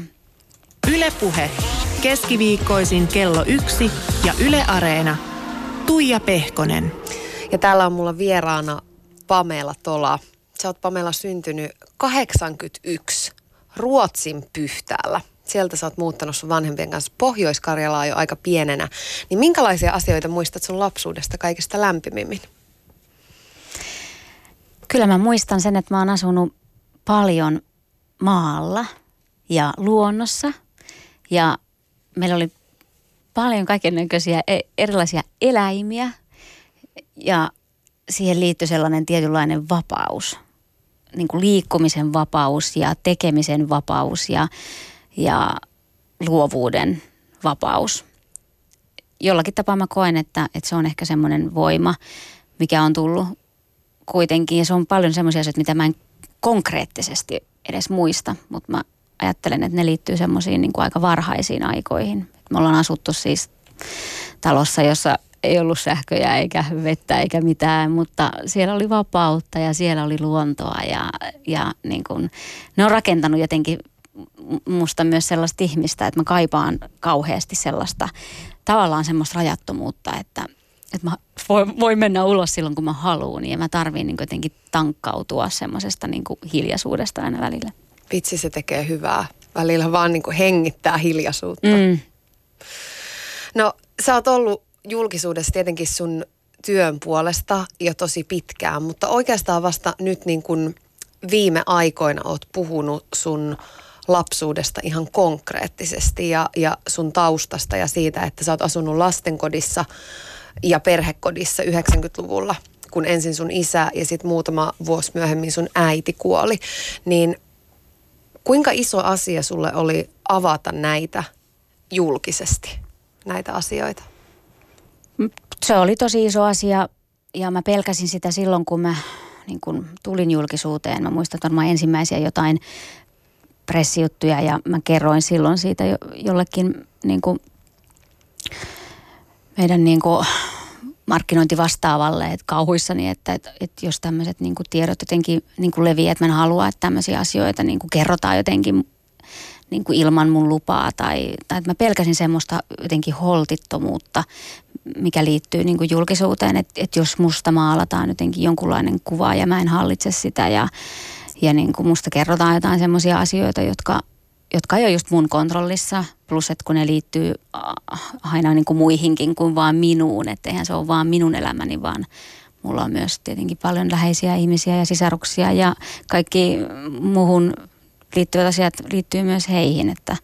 Ylepuhe keskiviikkoisin kello yksi ja Yle Areena – Tuija Pehkonen. Ja täällä on mulla vieraana Pamela Tola. Sä oot Pamela syntynyt 81 Ruotsin Pyhtäällä. Sieltä sä oot muuttanut sun vanhempien kanssa Pohjois-Karjalaa jo aika pienenä. Niin minkälaisia asioita muistat sun lapsuudesta kaikista lämpimimmin? Kyllä mä muistan sen, että mä oon asunut paljon maalla ja luonnossa. Ja meillä oli paljon kaikennäköisiä e, erilaisia eläimiä ja siihen liittyy sellainen tietynlainen vapaus, niin kuin liikkumisen vapaus ja tekemisen vapaus ja, ja luovuuden vapaus. Jollakin tapaa mä koen, että, että se on ehkä semmoinen voima, mikä on tullut kuitenkin. Ja se on paljon semmoisia asioita, mitä mä en konkreettisesti edes muista, mutta mä ajattelen, että ne liittyy semmoisiin niin aika varhaisiin aikoihin. Me ollaan asuttu siis talossa, jossa ei ollut sähköjä eikä vettä eikä mitään, mutta siellä oli vapautta ja siellä oli luontoa ja, ja niin kun, ne on rakentanut jotenkin musta myös sellaista ihmistä, että mä kaipaan kauheasti sellaista tavallaan semmoista rajattomuutta, että, että mä voin, voin mennä ulos silloin kun mä haluan ja mä tarviin niin jotenkin tankkautua semmoisesta niin hiljaisuudesta aina välillä. Vitsi se tekee hyvää. Välillä vaan niin hengittää hiljaisuutta. Mm. No sä oot ollut julkisuudessa tietenkin sun työn puolesta jo tosi pitkään, mutta oikeastaan vasta nyt niin kuin viime aikoina oot puhunut sun lapsuudesta ihan konkreettisesti ja, ja sun taustasta ja siitä, että sä oot asunut lastenkodissa ja perhekodissa 90-luvulla, kun ensin sun isä ja sitten muutama vuosi myöhemmin sun äiti kuoli. Niin kuinka iso asia sulle oli avata näitä julkisesti, näitä asioita? Se oli tosi iso asia ja mä pelkäsin sitä silloin, kun mä niin kun tulin julkisuuteen. Mä muistan varmaan ensimmäisiä jotain pressijuttuja ja mä kerroin silloin siitä jo, jollekin niin kuin meidän niin kuin markkinointivastaavalle, että kauhuissani, että, että, että jos tämmöiset niin tiedot jotenkin niin leviää, että mä en halua, että tämmöisiä asioita niin kerrotaan jotenkin niin kuin ilman mun lupaa tai, tai että mä pelkäsin semmoista jotenkin holtittomuutta, mikä liittyy niin kuin julkisuuteen, että, että jos musta maalataan jotenkin jonkunlainen kuva ja mä en hallitse sitä ja, ja niin kuin musta kerrotaan jotain semmoisia asioita, jotka, jotka ei ole just mun kontrollissa, plus että kun ne liittyy äh, aina niin kuin muihinkin kuin vaan minuun, että eihän se ole vaan minun elämäni, vaan mulla on myös tietenkin paljon läheisiä ihmisiä ja sisaruksia ja kaikki muuhun liittyvät asiat liittyy myös heihin, että,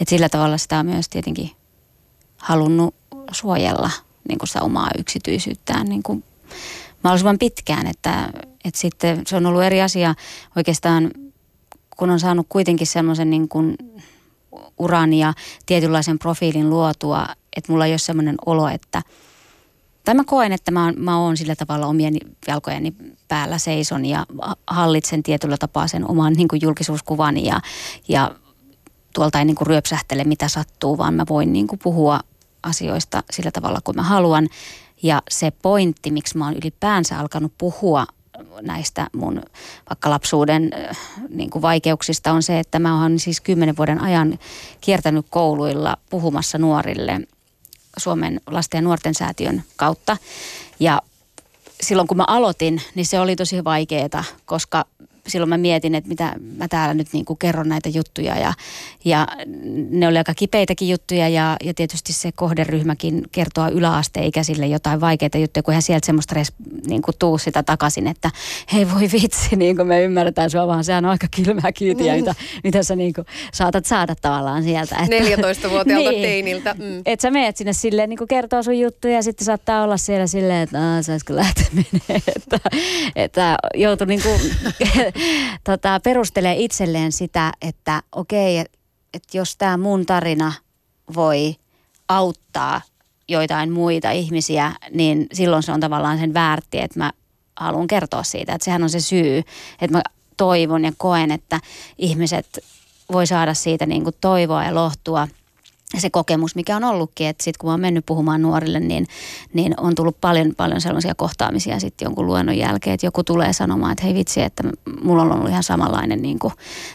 että sillä tavalla sitä on myös tietenkin halunnut suojella niin kuin sitä omaa yksityisyyttään niin kuin mahdollisimman pitkään, että, että sitten se on ollut eri asia. Oikeastaan, kun on saanut kuitenkin semmoisen niin kuin uran ja tietynlaisen profiilin luotua, että mulla ei ole semmoinen olo, että tai mä koen, että mä oon, mä oon sillä tavalla omien jalkojeni päällä seison ja hallitsen tietyllä tapaa sen oman niin kuin julkisuuskuvani ja, ja tuolta ei niin kuin ryöpsähtele mitä sattuu, vaan mä voin niin kuin puhua asioista sillä tavalla kuin mä haluan. Ja se pointti, miksi mä oon ylipäänsä alkanut puhua näistä mun vaikka lapsuuden äh, niin kuin vaikeuksista on se, että mä oon siis kymmenen vuoden ajan kiertänyt kouluilla puhumassa nuorille Suomen lasten ja nuorten säätiön kautta. Ja silloin kun mä aloitin, niin se oli tosi vaikeaa, koska silloin mä mietin, että mitä mä täällä nyt niin kuin kerron näitä juttuja ja, ja ne oli aika kipeitäkin juttuja ja, ja tietysti se kohderyhmäkin kertoo yläasteikäisille jotain vaikeita juttuja, kun hän sieltä semmoista res, niin kuin tuu sitä takaisin, että hei voi vitsi, [laughs] niin kuin me ymmärretään sua, vaan sehän on aika kylmää kyytiä, mm. mitä, mitä sä niin kuin saatat saada tavallaan sieltä. Että, 14-vuotiaalta [laughs] niin, teiniltä. Mm. Että sä meet sinne silleen niin kuin kertoo sun juttuja ja sitten saattaa olla siellä silleen, että saisiko lähteä menee, [laughs] että, että joutui niin kuin tota, perustelee itselleen sitä, että okei, että et jos tämä mun tarina voi auttaa joitain muita ihmisiä, niin silloin se on tavallaan sen väärti, että mä haluan kertoa siitä. Että sehän on se syy, että mä toivon ja koen, että ihmiset voi saada siitä niin kuin toivoa ja lohtua – se kokemus, mikä on ollutkin, että sitten kun mä oon mennyt puhumaan nuorille, niin, niin on tullut paljon, paljon sellaisia kohtaamisia sitten jonkun luennon jälkeen, että joku tulee sanomaan, että hei vitsi, että mulla on ollut ihan samanlainen niin kuin,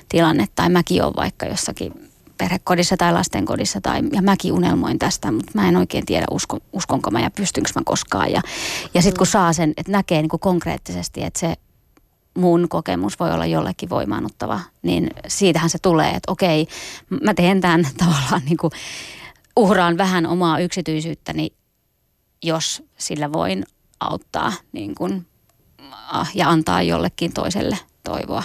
tilanne, tai mäkin olen vaikka jossakin perhekodissa tai lastenkodissa tai, ja mäkin unelmoin tästä, mutta mä en oikein tiedä usko, uskonko mä ja pystynkö mä koskaan. Ja, ja sitten kun saa sen, että näkee niin kuin konkreettisesti, että se mun kokemus voi olla jollekin voimaannuttava, niin siitähän se tulee, että okei, mä teen tämän [laughs] tavallaan niin kuin uhraan vähän omaa yksityisyyttäni, jos sillä voin auttaa niin kuin, ah, ja antaa jollekin toiselle toivoa.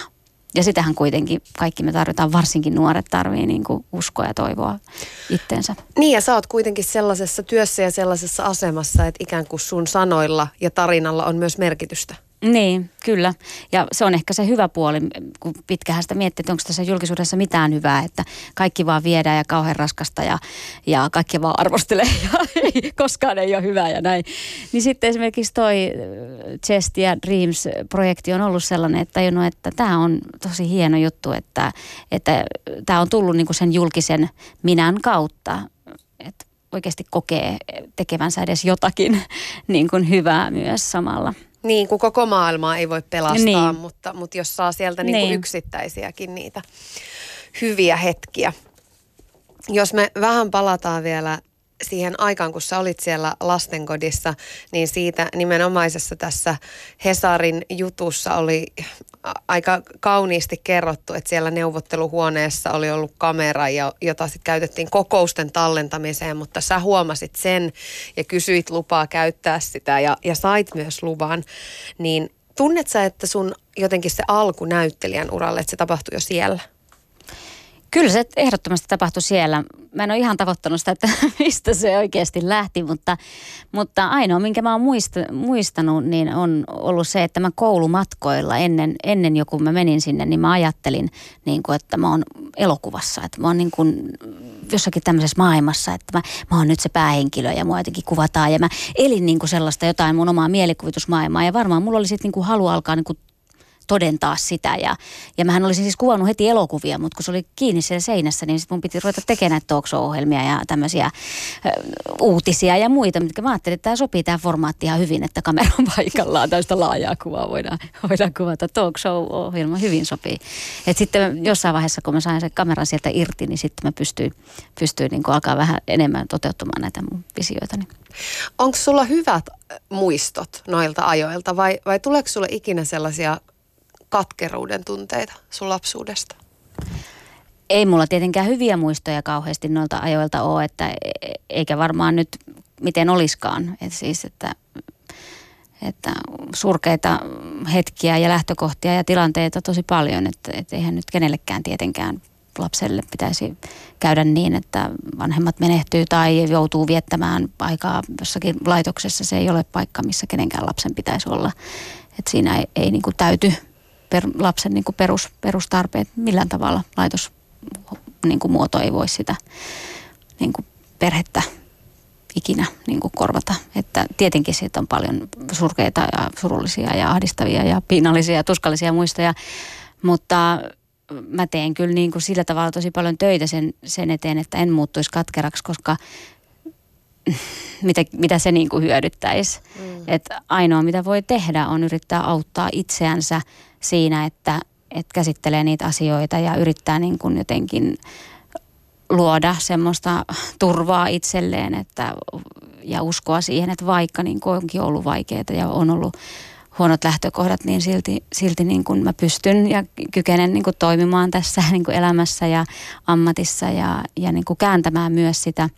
Ja sitähän kuitenkin kaikki me tarvitaan, varsinkin nuoret tarvii niin kuin uskoa ja toivoa itteensä. Niin ja sä oot kuitenkin sellaisessa työssä ja sellaisessa asemassa, että ikään kuin sun sanoilla ja tarinalla on myös merkitystä. Niin, kyllä. Ja se on ehkä se hyvä puoli, kun pitkähän sitä miettii, että onko tässä julkisuudessa mitään hyvää, että kaikki vaan viedään ja kauhean raskasta ja, ja kaikki vaan arvostelee [laughs] ja ei, koskaan ei ole hyvää ja näin. Niin sitten esimerkiksi toi äh, Chest ja Dreams-projekti on ollut sellainen, että tajunnut, että tämä on tosi hieno juttu, että, että tämä on tullut niinku sen julkisen minän kautta, että oikeasti kokee tekevänsä edes jotakin [laughs] niin kuin hyvää myös samalla. Niin, kuin koko maailmaa ei voi pelastaa, niin. mutta, mutta jos saa sieltä niin niin. yksittäisiäkin niitä hyviä hetkiä. Jos me vähän palataan vielä siihen aikaan, kun sä olit siellä lastenkodissa, niin siitä nimenomaisessa tässä Hesarin jutussa oli aika kauniisti kerrottu, että siellä neuvotteluhuoneessa oli ollut kamera, jota sitten käytettiin kokousten tallentamiseen, mutta sä huomasit sen ja kysyit lupaa käyttää sitä ja, ja sait myös luvan. Niin tunnet sä, että sun jotenkin se alku näyttelijän uralle, että se tapahtui jo siellä? Kyllä se ehdottomasti tapahtui siellä. Mä en ole ihan tavoittanut sitä, että [laughs] mistä se oikeasti lähti, mutta, mutta ainoa, minkä mä oon muist, muistanut, niin on ollut se, että mä koulumatkoilla ennen, ennen joku mä menin sinne, niin mä ajattelin, niin kuin, että mä oon elokuvassa, että mä oon niin kuin jossakin tämmöisessä maailmassa, että mä, mä oon nyt se päähenkilö ja mua jotenkin kuvataan. Ja mä elin niin kuin sellaista jotain mun omaa mielikuvitusmaailmaa. Ja varmaan mulla oli sitten niin kuin halu alkaa niin kuin todentaa sitä. Ja, ja mähän olisin siis kuvannut heti elokuvia, mutta kun se oli kiinni siellä seinässä, niin sitten mun piti ruveta tekemään näitä ohjelmia ja tämmöisiä uutisia ja muita, mitkä mä ajattelin, että tämä sopii tämä formaatti ihan hyvin, että kamera on paikallaan, tästä laajaa kuvaa voidaan, voidaan kuvata. Talk show-ohjelma hyvin sopii. Et sitten jossain vaiheessa, kun mä sain sen kameran sieltä irti, niin sitten mä pystyin, pystyin niin alkaa vähän enemmän toteuttamaan näitä mun visioita. Onko sulla hyvät muistot noilta ajoilta vai, vai tuleeko sulle ikinä sellaisia katkeruuden tunteita sun lapsuudesta? Ei mulla tietenkään hyviä muistoja kauheasti noilta ajoilta ole, että e-, eikä varmaan nyt miten oliskaan. Et siis, että, että surkeita hetkiä ja lähtökohtia ja tilanteita tosi paljon, että et eihän nyt kenellekään tietenkään lapselle pitäisi käydä niin, että vanhemmat menehtyy tai joutuu viettämään aikaa jossakin laitoksessa. Se ei ole paikka, missä kenenkään lapsen pitäisi olla. Et siinä ei, ei niin kuin täyty per, lapsen niin kuin perus, perustarpeet millään tavalla. Laitos niin kuin muoto ei voi sitä niin kuin perhettä ikinä niin kuin korvata. Että tietenkin siitä on paljon surkeita ja surullisia ja ahdistavia ja piinallisia ja tuskallisia muistoja, mutta mä teen kyllä niin kuin sillä tavalla tosi paljon töitä sen, sen eteen, että en muuttuisi katkeraksi, koska mitä, mitä se niin kuin hyödyttäisi. Mm. Että ainoa mitä voi tehdä on yrittää auttaa itseänsä siinä, että, että käsittelee niitä asioita ja yrittää niin kuin jotenkin luoda semmoista turvaa itselleen että, ja uskoa siihen, että vaikka niin kuin onkin ollut vaikeaa ja on ollut huonot lähtökohdat, niin silti, silti niin kuin mä pystyn ja kykenen niin kuin toimimaan tässä [laughs] niin kuin elämässä ja ammatissa ja, ja niin kuin kääntämään myös sitä,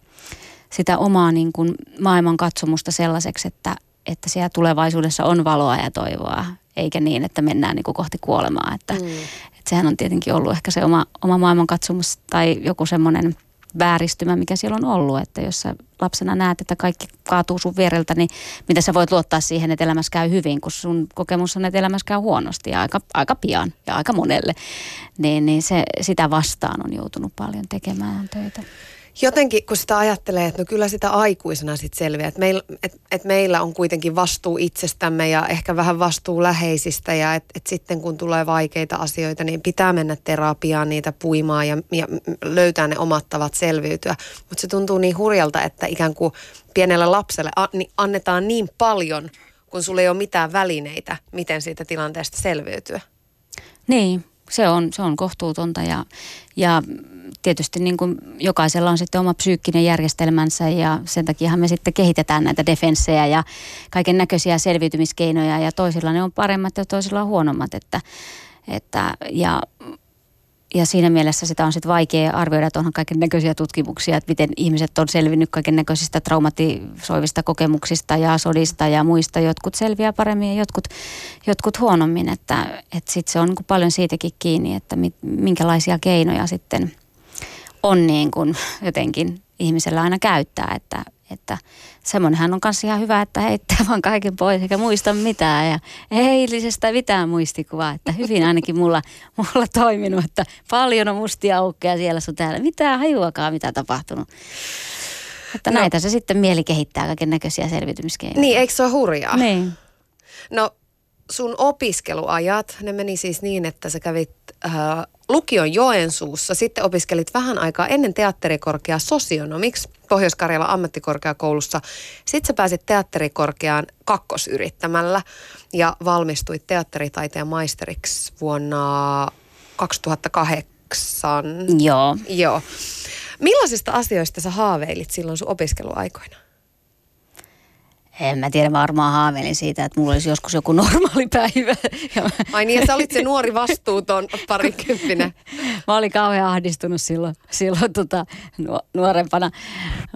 sitä omaa niin kuin maailmankatsomusta sellaiseksi, että, että siellä tulevaisuudessa on valoa ja toivoa eikä niin, että mennään niin kuin kohti kuolemaa. Että, mm. että sehän on tietenkin ollut ehkä se oma, oma maailmankatsomus tai joku semmoinen vääristymä, mikä siellä on ollut. Että jos sä lapsena näet, että kaikki kaatuu sun viereltä, niin mitä sä voit luottaa siihen, että elämässä käy hyvin, kun sun kokemus on, että elämässä käy huonosti ja aika, aika pian ja aika monelle. Niin, niin se, sitä vastaan on joutunut paljon tekemään töitä jotenkin kun sitä ajattelee, että no kyllä sitä aikuisena sitten selviää, että meillä, et, et meillä on kuitenkin vastuu itsestämme ja ehkä vähän vastuu läheisistä ja että et sitten kun tulee vaikeita asioita, niin pitää mennä terapiaan niitä puimaan ja, ja löytää ne omat tavat selviytyä. Mutta se tuntuu niin hurjalta, että ikään kuin pienelle lapselle niin annetaan niin paljon, kun sulla ei ole mitään välineitä, miten siitä tilanteesta selviytyä. Niin, se on, se on kohtuutonta ja, ja tietysti niin kuin jokaisella on sitten oma psyykkinen järjestelmänsä ja sen takia me sitten kehitetään näitä defenssejä ja kaiken näköisiä selviytymiskeinoja ja toisilla ne on paremmat ja toisilla on huonommat. Että, että, ja ja siinä mielessä sitä on sitten vaikea arvioida, että onhan kaiken näköisiä tutkimuksia, että miten ihmiset on selvinnyt kaiken näköisistä traumatisoivista kokemuksista ja sodista ja muista. Jotkut selviää paremmin ja jotkut, jotkut huonommin, että, että sitten se on niin paljon siitäkin kiinni, että minkälaisia keinoja sitten on niin kuin jotenkin ihmisellä aina käyttää, että, että semmoinenhan on kanssa ihan hyvä, että heittää vaan kaiken pois eikä muista mitään ja eilisestä mitään muistikuvaa, että hyvin ainakin mulla, mulla toiminut, että paljon on mustia aukkeja siellä sun täällä, mitään hajuakaan mitä tapahtunut. Että no, näitä se sitten mieli kehittää kaiken näköisiä selviytymiskeinoja. Niin, eikö se ole hurjaa? Niin. No sun opiskeluajat, ne meni siis niin, että sä kävit äh, lukion Joensuussa, sitten opiskelit vähän aikaa ennen teatterikorkeaa sosionomiksi Pohjois-Karjalan ammattikorkeakoulussa. Sitten sä pääsit teatterikorkeaan kakkosyrittämällä ja valmistuit teatteritaiteen maisteriksi vuonna 2008. Joo. Joo. Millaisista asioista sä haaveilit silloin sun opiskeluaikoina? En mä tiedä, varmaan haaveilin siitä, että mulla olisi joskus joku normaali päivä. Ai niin, ja sä olit se nuori vastuuton parikymppinen. mä olin kauhean ahdistunut silloin, silloin tota, nuorempana.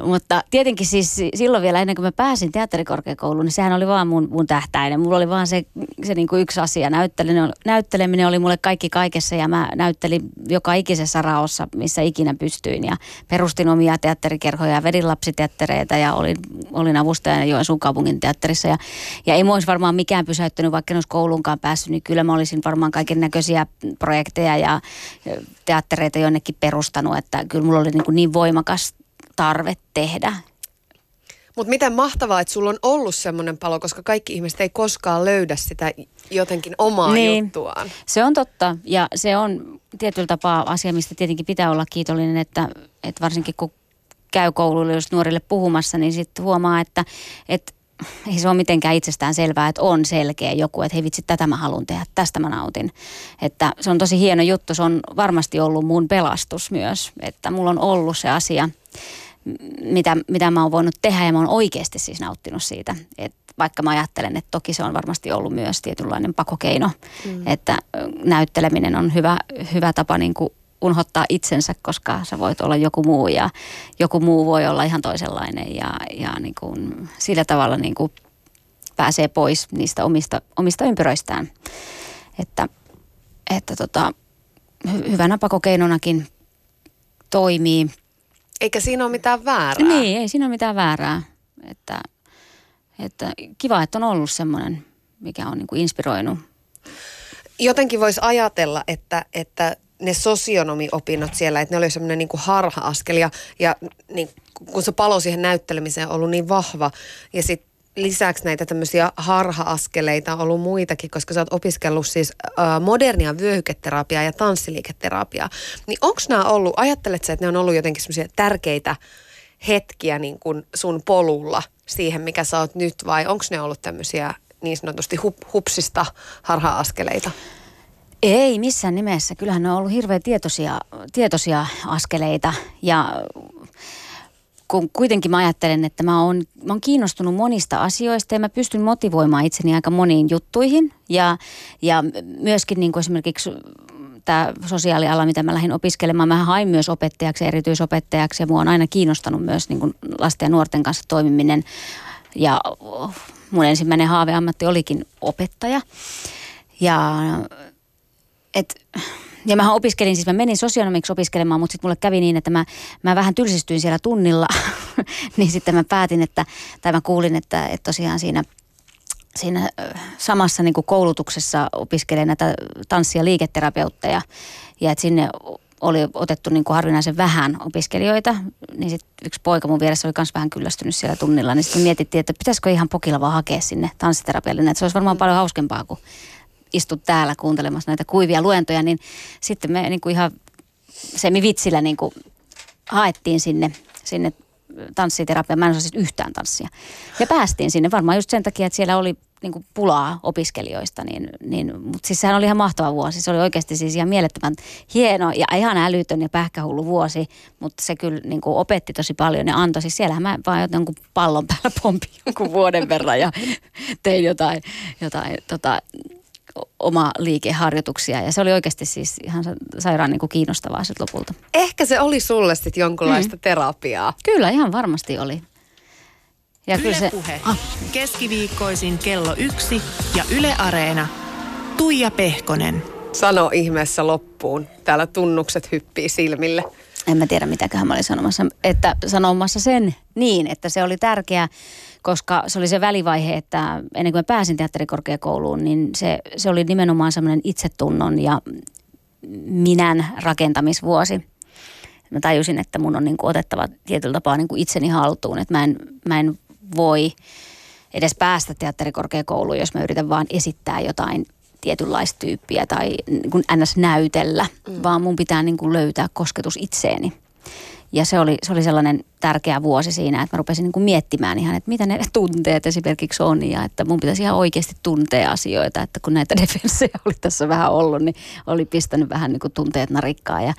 Mutta tietenkin siis silloin vielä ennen kuin mä pääsin teatterikorkeakouluun, niin sehän oli vaan mun, mun tähtäinen. Mulla oli vaan se, se niin kuin yksi asia. Näytteleminen, näytteleminen oli mulle kaikki kaikessa ja mä näyttelin joka ikisessä raossa, missä ikinä pystyin. Ja perustin omia teatterikerhoja ja vedin lapsiteattereita ja olin, olin avustajana Joensuun kaupungin teatterissa. Ja, ja ei mua olisi varmaan mikään pysäyttänyt, vaikka en olisi kouluunkaan päässyt, niin kyllä mä olisin varmaan kaiken näköisiä projekteja ja teattereita jonnekin perustanut, että kyllä mulla oli niin, kuin niin voimakas tarve tehdä. Mutta miten mahtavaa, että sulla on ollut semmoinen palo, koska kaikki ihmiset ei koskaan löydä sitä jotenkin omaa niin. juttuaan. Se on totta ja se on tietyllä tapaa asia, mistä tietenkin pitää olla kiitollinen, että, että varsinkin kun käy kouluille just nuorille puhumassa, niin sitten huomaa, että, että ei se ole mitenkään itsestään selvää, että on selkeä joku, että hei vitsi, tätä mä haluan tehdä, tästä mä nautin. Että se on tosi hieno juttu, se on varmasti ollut mun pelastus myös, että mulla on ollut se asia, mitä, mitä mä oon voinut tehdä ja mä oon oikeasti siis nauttinut siitä. Et vaikka mä ajattelen, että toki se on varmasti ollut myös tietynlainen pakokeino, mm. että näytteleminen on hyvä, hyvä tapa niin kuin unhottaa itsensä, koska sä voit olla joku muu ja joku muu voi olla ihan toisenlainen ja, ja niin kuin sillä tavalla niin kuin pääsee pois niistä omista, omista ympyröistään. Että, että tota, hy, hyvänä pakokeinonakin toimii. Eikä siinä ole mitään väärää. Niin, ei siinä ole mitään väärää. Että, että kiva, että on ollut semmoinen, mikä on niin kuin inspiroinut. Jotenkin voisi ajatella, että, että ne sosionomiopinnot siellä, että ne oli semmoinen niin harha-askel ja, ja niin, kun se palo siihen näyttelemiseen on ollut niin vahva ja sitten lisäksi näitä tämmöisiä harha-askeleita on ollut muitakin, koska sä oot opiskellut siis modernia vyöhyketerapiaa ja tanssiliiketerapiaa. Niin onko nämä ollut, ajattelet sä, että ne on ollut jotenkin semmoisia tärkeitä hetkiä niin kuin sun polulla siihen, mikä sä oot nyt vai onko ne ollut tämmöisiä niin sanotusti hup, hupsista harha-askeleita? Ei missään nimessä. Kyllähän ne on ollut hirveän tietoisia, tietoisia askeleita ja kun kuitenkin mä ajattelen, että mä oon, mä oon kiinnostunut monista asioista ja mä pystyn motivoimaan itseni aika moniin juttuihin. Ja, ja myöskin niin kuin esimerkiksi tämä sosiaaliala, mitä mä lähdin opiskelemaan, mä hain myös opettajaksi, erityisopettajaksi ja mua on aina kiinnostanut myös niin kuin lasten ja nuorten kanssa toimiminen. Ja mun ensimmäinen haaveammatti olikin opettaja. Ja et, ja mä opiskelin, siis mä menin sosionomiksi opiskelemaan, mutta sitten mulle kävi niin, että mä, mä vähän tylsistyin siellä tunnilla. [laughs] niin sitten mä päätin, että, tai mä kuulin, että, että tosiaan siinä siinä samassa niin koulutuksessa opiskelee näitä tanssi- ja liiketerapeutteja. Ja että sinne oli otettu niin kuin harvinaisen vähän opiskelijoita, niin sitten yksi poika mun vieressä oli myös vähän kyllästynyt siellä tunnilla, niin sitten mietittiin, että pitäisikö ihan pokilla vaan hakea sinne tanssiterapialle, että se olisi varmaan paljon hauskempaa kuin istut täällä kuuntelemassa näitä kuivia luentoja, niin sitten me niin kuin ihan semivitsillä niin kuin haettiin sinne, sinne tanssiterapia. Mä en osaa siis yhtään tanssia. Ja päästiin sinne varmaan just sen takia, että siellä oli niin kuin pulaa opiskelijoista, niin, niin, mutta siis sehän oli ihan mahtava vuosi. Se oli oikeasti siis ihan mielettömän hieno ja ihan älytön ja pähkähullu vuosi, mutta se kyllä niin kuin opetti tosi paljon ja antoi. Siis siellähän mä vaan jonkun pallon päällä pompin jonkun vuoden verran ja [laughs] tein jotain, jotain tota, oma liikeharjoituksia ja se oli oikeasti siis ihan sairaan niin kuin kiinnostavaa sitten lopulta. Ehkä se oli sulle sitten jonkunlaista mm. terapiaa. Kyllä, ihan varmasti oli. Ja Yle kyllä se, Puhe. Ah. Keskiviikkoisin kello yksi ja Yle Areena. Tuija Pehkonen. Sano ihmeessä loppuun. Täällä tunnukset hyppii silmille. En mä tiedä, mitäköhän mä olin sanomassa. Että sanomassa sen niin, että se oli tärkeää koska se oli se välivaihe, että ennen kuin mä pääsin teatterikorkeakouluun, niin se, se oli nimenomaan semmoinen itsetunnon ja minän rakentamisvuosi. Mä tajusin, että mun on niin kuin otettava tietyllä tapaa niin kuin itseni haltuun, että mä en, mä en voi edes päästä teatterikorkeakouluun, jos mä yritän vaan esittää jotain tietynlaista tyyppiä tai niin kuin ns. näytellä, mm. vaan mun pitää niin kuin löytää kosketus itseeni. Ja se oli, se oli sellainen tärkeä vuosi siinä, että mä rupesin niin kuin miettimään ihan, että mitä ne [laughs] tunteet esimerkiksi on ja että mun pitäisi ihan oikeasti tuntea asioita, että kun näitä [laughs] defenssejä oli tässä vähän ollut, niin oli pistänyt vähän niin kuin tunteet narikkaa ja,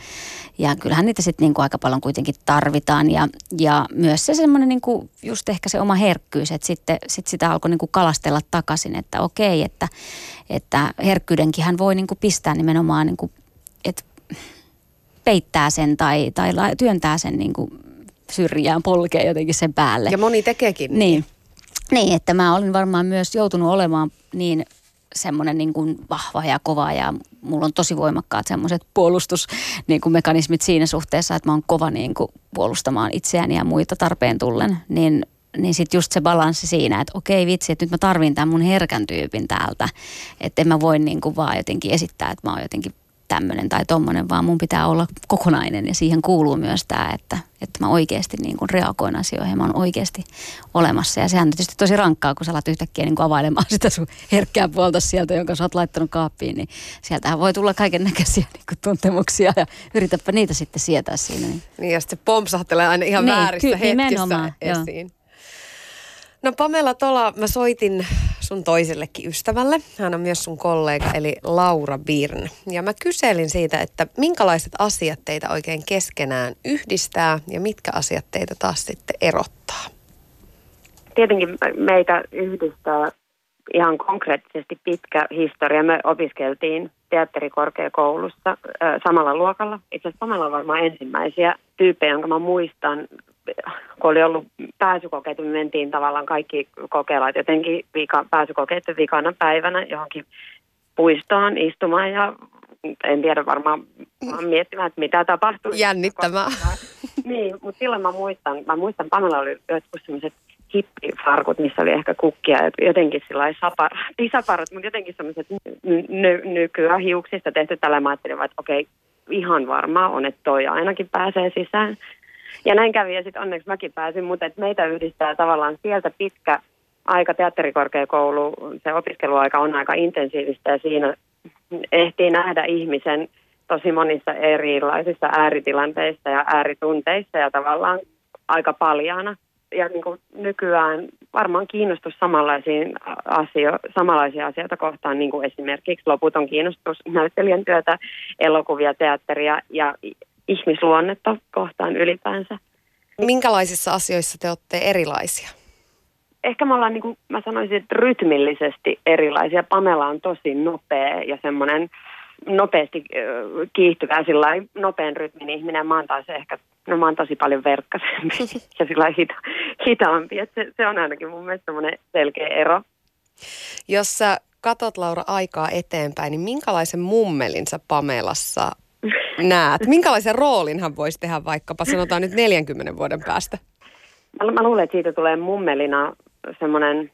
ja kyllähän niitä sitten niin kuin aika paljon kuitenkin tarvitaan ja, ja myös se semmoinen niin kuin just ehkä se oma herkkyys, että sitten sit sitä alkoi niin kuin kalastella takaisin, että okei, että, että herkkyydenkin hän voi niin kuin pistää nimenomaan, niin kuin, että peittää sen tai, tai työntää sen niin kuin syrjään, polkee jotenkin sen päälle. Ja moni tekeekin. Niin. Niin, että mä olin varmaan myös joutunut olemaan niin semmoinen niin kuin vahva ja kova ja mulla on tosi voimakkaat semmoiset puolustusmekanismit niin siinä suhteessa, että mä oon kova niin kuin puolustamaan itseäni ja muita tarpeen tullen, niin niin sitten just se balanssi siinä, että okei vitsi, että nyt mä tarvin tämän mun herkän tyypin täältä. Että en mä voi niin kuin vaan jotenkin esittää, että mä oon jotenkin tämmöinen tai tommonen, vaan mun pitää olla kokonainen ja siihen kuuluu myös tämä, että, että mä oikeasti niin kuin reagoin asioihin, mä oon oikeasti olemassa. Ja sehän on tietysti tosi rankkaa, kun sä alat yhtäkkiä niin kuin availemaan [laughs] sitä sun herkkää puolta sieltä, jonka sä oot laittanut kaappiin, niin sieltähän voi tulla kaiken näköisiä [laughs] niin tuntemuksia ja yritäpä niitä sitten sietää siinä. Niin, niin ja sitten se pompsahtelee aina ihan niin, väärissä ky- hetkissä esiin. Joo. No Pamela Tola, mä soitin sun toisellekin ystävälle. Hän on myös sun kollega, eli Laura Birn. Ja mä kyselin siitä, että minkälaiset asiat teitä oikein keskenään yhdistää ja mitkä asiat teitä taas sitten erottaa? Tietenkin meitä yhdistää ihan konkreettisesti pitkä historia. Me opiskeltiin teatterikorkeakoulussa äh, samalla luokalla. Itse asiassa on varmaan ensimmäisiä tyyppejä, jonka mä muistan kun oli ollut pääsykokeet, me mentiin tavallaan kaikki kokeilla, jotenkin vika, pääsykokeiden vikana päivänä johonkin puistoon istumaan ja en tiedä varmaan miettimään, että mitä tapahtuu. Jännittävää. [laughs] niin, mutta silloin mä muistan, mä muistan, Pamela oli jotkut sellaiset hippifarkut, missä oli ehkä kukkia ja jotenkin sillä sapar, pisaparot, mutta jotenkin sellaiset ny, nykyään hiuksista tehty tällä. Mä ajattelin, että okei, ihan varmaa on, että toi ainakin pääsee sisään. Ja näin kävi ja sitten onneksi mäkin pääsin, mutta et meitä yhdistää tavallaan sieltä pitkä aika teatterikorkeakoulu, se opiskeluaika on aika intensiivistä ja siinä ehtii nähdä ihmisen tosi monissa erilaisissa ääritilanteissa ja ääritunteissa ja tavallaan aika paljana. Ja niin kuin nykyään varmaan kiinnostus samanlaisiin asio, samanlaisia asioita kohtaan, niin kuin esimerkiksi loputon kiinnostus näyttelijän työtä, elokuvia, teatteria ja ihmisluonnetta kohtaan ylipäänsä. Minkälaisissa asioissa te olette erilaisia? Ehkä me ollaan, niin kuin mä sanoisin, että rytmillisesti erilaisia. Pamela on tosi nopea ja semmoinen nopeasti kiihtyvä sillä nopean rytmin ihminen. Mä oon taas ehkä, no mä oon tosi paljon verkkasempi [laughs] ja sillä hita, hitaampi. Et se, se on ainakin mun mielestä semmoinen selkeä ero. Jos sä katot Laura aikaa eteenpäin, niin minkälaisen mummelin sä Pamelassa näet? Minkälaisen roolin hän voisi tehdä vaikkapa sanotaan nyt 40 vuoden päästä? Mä, mä luulen, että siitä tulee mummelina semmoinen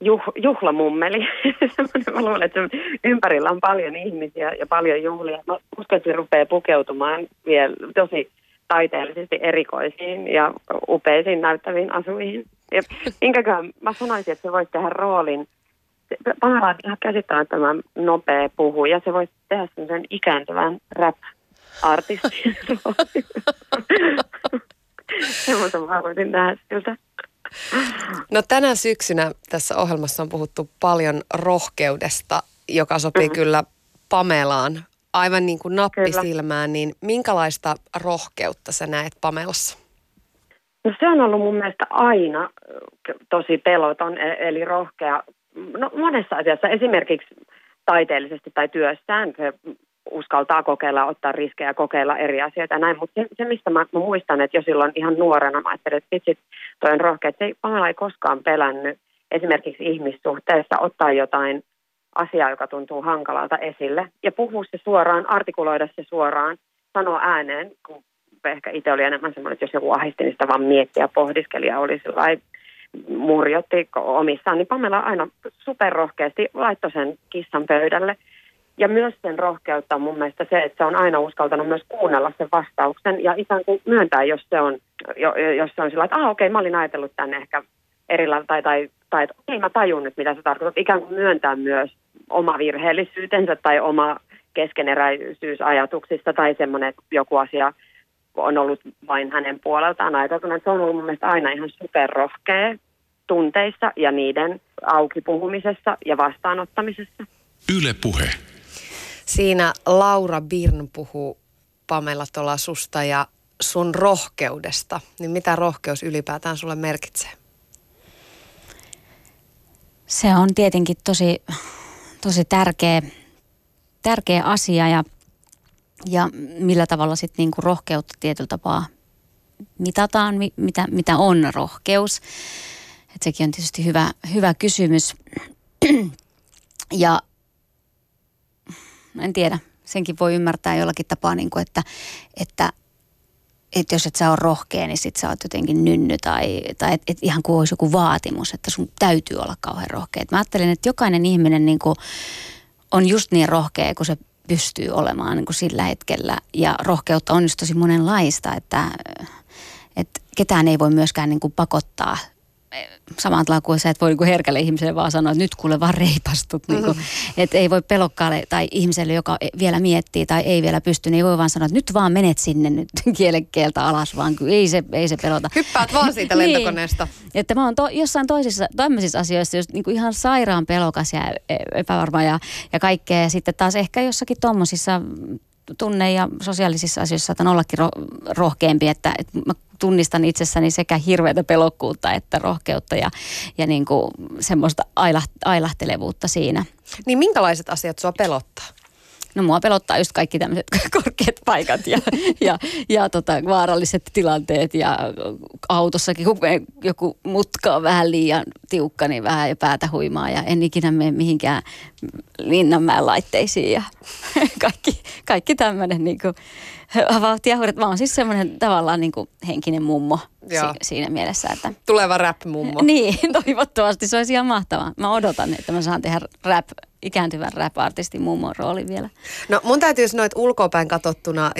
juh, juhlamummeli. [laughs] mä luulen, että ympärillä on paljon ihmisiä ja paljon juhlia. Mä uskon, että se rupeaa pukeutumaan vielä tosi taiteellisesti erikoisiin ja upeisiin näyttäviin asuihin. Ja [laughs] minkäkään mä sanoisin, että se voisi tehdä roolin Pamela ihan käsittämättömän nopea puhuja. Se voisi tehdä semmoisen ikääntyvän rap-artistin [laughs] Semmoisen mä voisin nähdä siltä. No tänä syksynä tässä ohjelmassa on puhuttu paljon rohkeudesta, joka sopii mm-hmm. kyllä Pamelaan aivan niin kuin nappisilmään, niin minkälaista rohkeutta sä näet Pamelassa? No se on ollut mun mielestä aina tosi peloton, e- eli rohkea no, monessa asiassa, esimerkiksi taiteellisesti tai työssään, se uskaltaa kokeilla, ottaa riskejä, kokeilla eri asioita ja näin. Mutta se, se, mistä mä, mä muistan, että jo silloin ihan nuorena mä ajattelin, että vitsit, toi on rohkea. Se Pamela ei koskaan pelännyt esimerkiksi ihmissuhteessa ottaa jotain asiaa, joka tuntuu hankalalta esille ja puhua se suoraan, artikuloida se suoraan, sanoa ääneen, kun ehkä itse oli enemmän semmoinen, että jos joku ahisti, niin sitä vaan miettiä, pohdiskeli ja oli sellainen murjotti omissaan, niin Pamela aina superrohkeasti laittoi sen kissan pöydälle. Ja myös sen rohkeutta on mun mielestä se, että se on aina uskaltanut myös kuunnella sen vastauksen ja ikään kuin myöntää, jos se on, jos se on sillä että ah, okei, okay, mä olin ajatellut tänne ehkä erillä, tai, tai, tai okei, okay, mä tajun nyt, mitä se tarkoittaa. Ikään kuin myöntää myös oma virheellisyytensä tai oma keskeneräisyys ajatuksista tai semmoinen, että joku asia on ollut vain hänen puoleltaan ajateltuna. Se on ollut mun mielestä aina ihan superrohkea tunteissa ja niiden auki puhumisessa ja vastaanottamisessa. Yle puhe. Siinä Laura Birn puhuu Pamela Tola susta ja sun rohkeudesta. Niin mitä rohkeus ylipäätään sulle merkitsee? Se on tietenkin tosi, tosi tärkeä, tärkeä asia ja, ja millä tavalla sitten niinku rohkeutta tietyllä tapaa mitataan, mitä, mitä on rohkeus. Et sekin on tietysti hyvä, hyvä kysymys. ja en tiedä, senkin voi ymmärtää jollakin tapaa, niin kuin, että, että että jos et sä ole rohkea, niin sit sä oot jotenkin nynny tai, tai et, et ihan kuin olisi joku vaatimus, että sun täytyy olla kauhean rohkea. Et mä ajattelen, että jokainen ihminen niin kuin on just niin rohkea, kun se pystyy olemaan niin kuin sillä hetkellä. Ja rohkeutta on just tosi monenlaista, että, että ketään ei voi myöskään niin kuin pakottaa samaan kuin sä et voi niin herkälle ihmiselle vaan sanoa, että nyt kuule vaan reipastut. Niin kuin, mm-hmm. että ei voi pelokkaalle tai ihmiselle, joka vielä miettii tai ei vielä pysty, niin ei voi vaan sanoa, että nyt vaan menet sinne nyt [laughs] kielekieltä alas, vaan kyllä ei se, ei se pelota. Hyppäät vaan siitä [laughs] niin. lentokoneesta. niin, että mä oon to, jossain toisissa, tämmöisissä asioissa just niin kuin ihan sairaan pelokas ja e, epävarma ja, ja kaikkea. Ja sitten taas ehkä jossakin tommosissa tunne- ja sosiaalisissa asioissa saatan ollakin ro- rohkeampi, että, että mä tunnistan itsessäni sekä hirveätä pelokkuutta että rohkeutta ja, ja niin kuin semmoista ailaht, ailahtelevuutta siinä. Niin minkälaiset asiat sua pelottaa? No mua pelottaa just kaikki tämmöiset [laughs] korkeat paikat ja, ja, ja tota, vaaralliset tilanteet ja autossakin kun joku mutka on vähän liian tiukka, niin vähän jo päätä huimaa ja en ikinä mene mihinkään Linnanmäen laitteisiin ja [laughs] kaikki, kaikki tämmöinen niin kuin, vauhtiahuudet. Mä oon siis semmoinen tavallaan niin kuin henkinen mummo si- siinä mielessä. Että... Tuleva rap-mummo. [laughs] niin, toivottavasti se olisi ihan mahtavaa. Mä odotan, että mä saan tehdä rap, ikääntyvän rap-artistin mummon rooli vielä. No mun täytyy sanoa, että ulkopäin katsottuna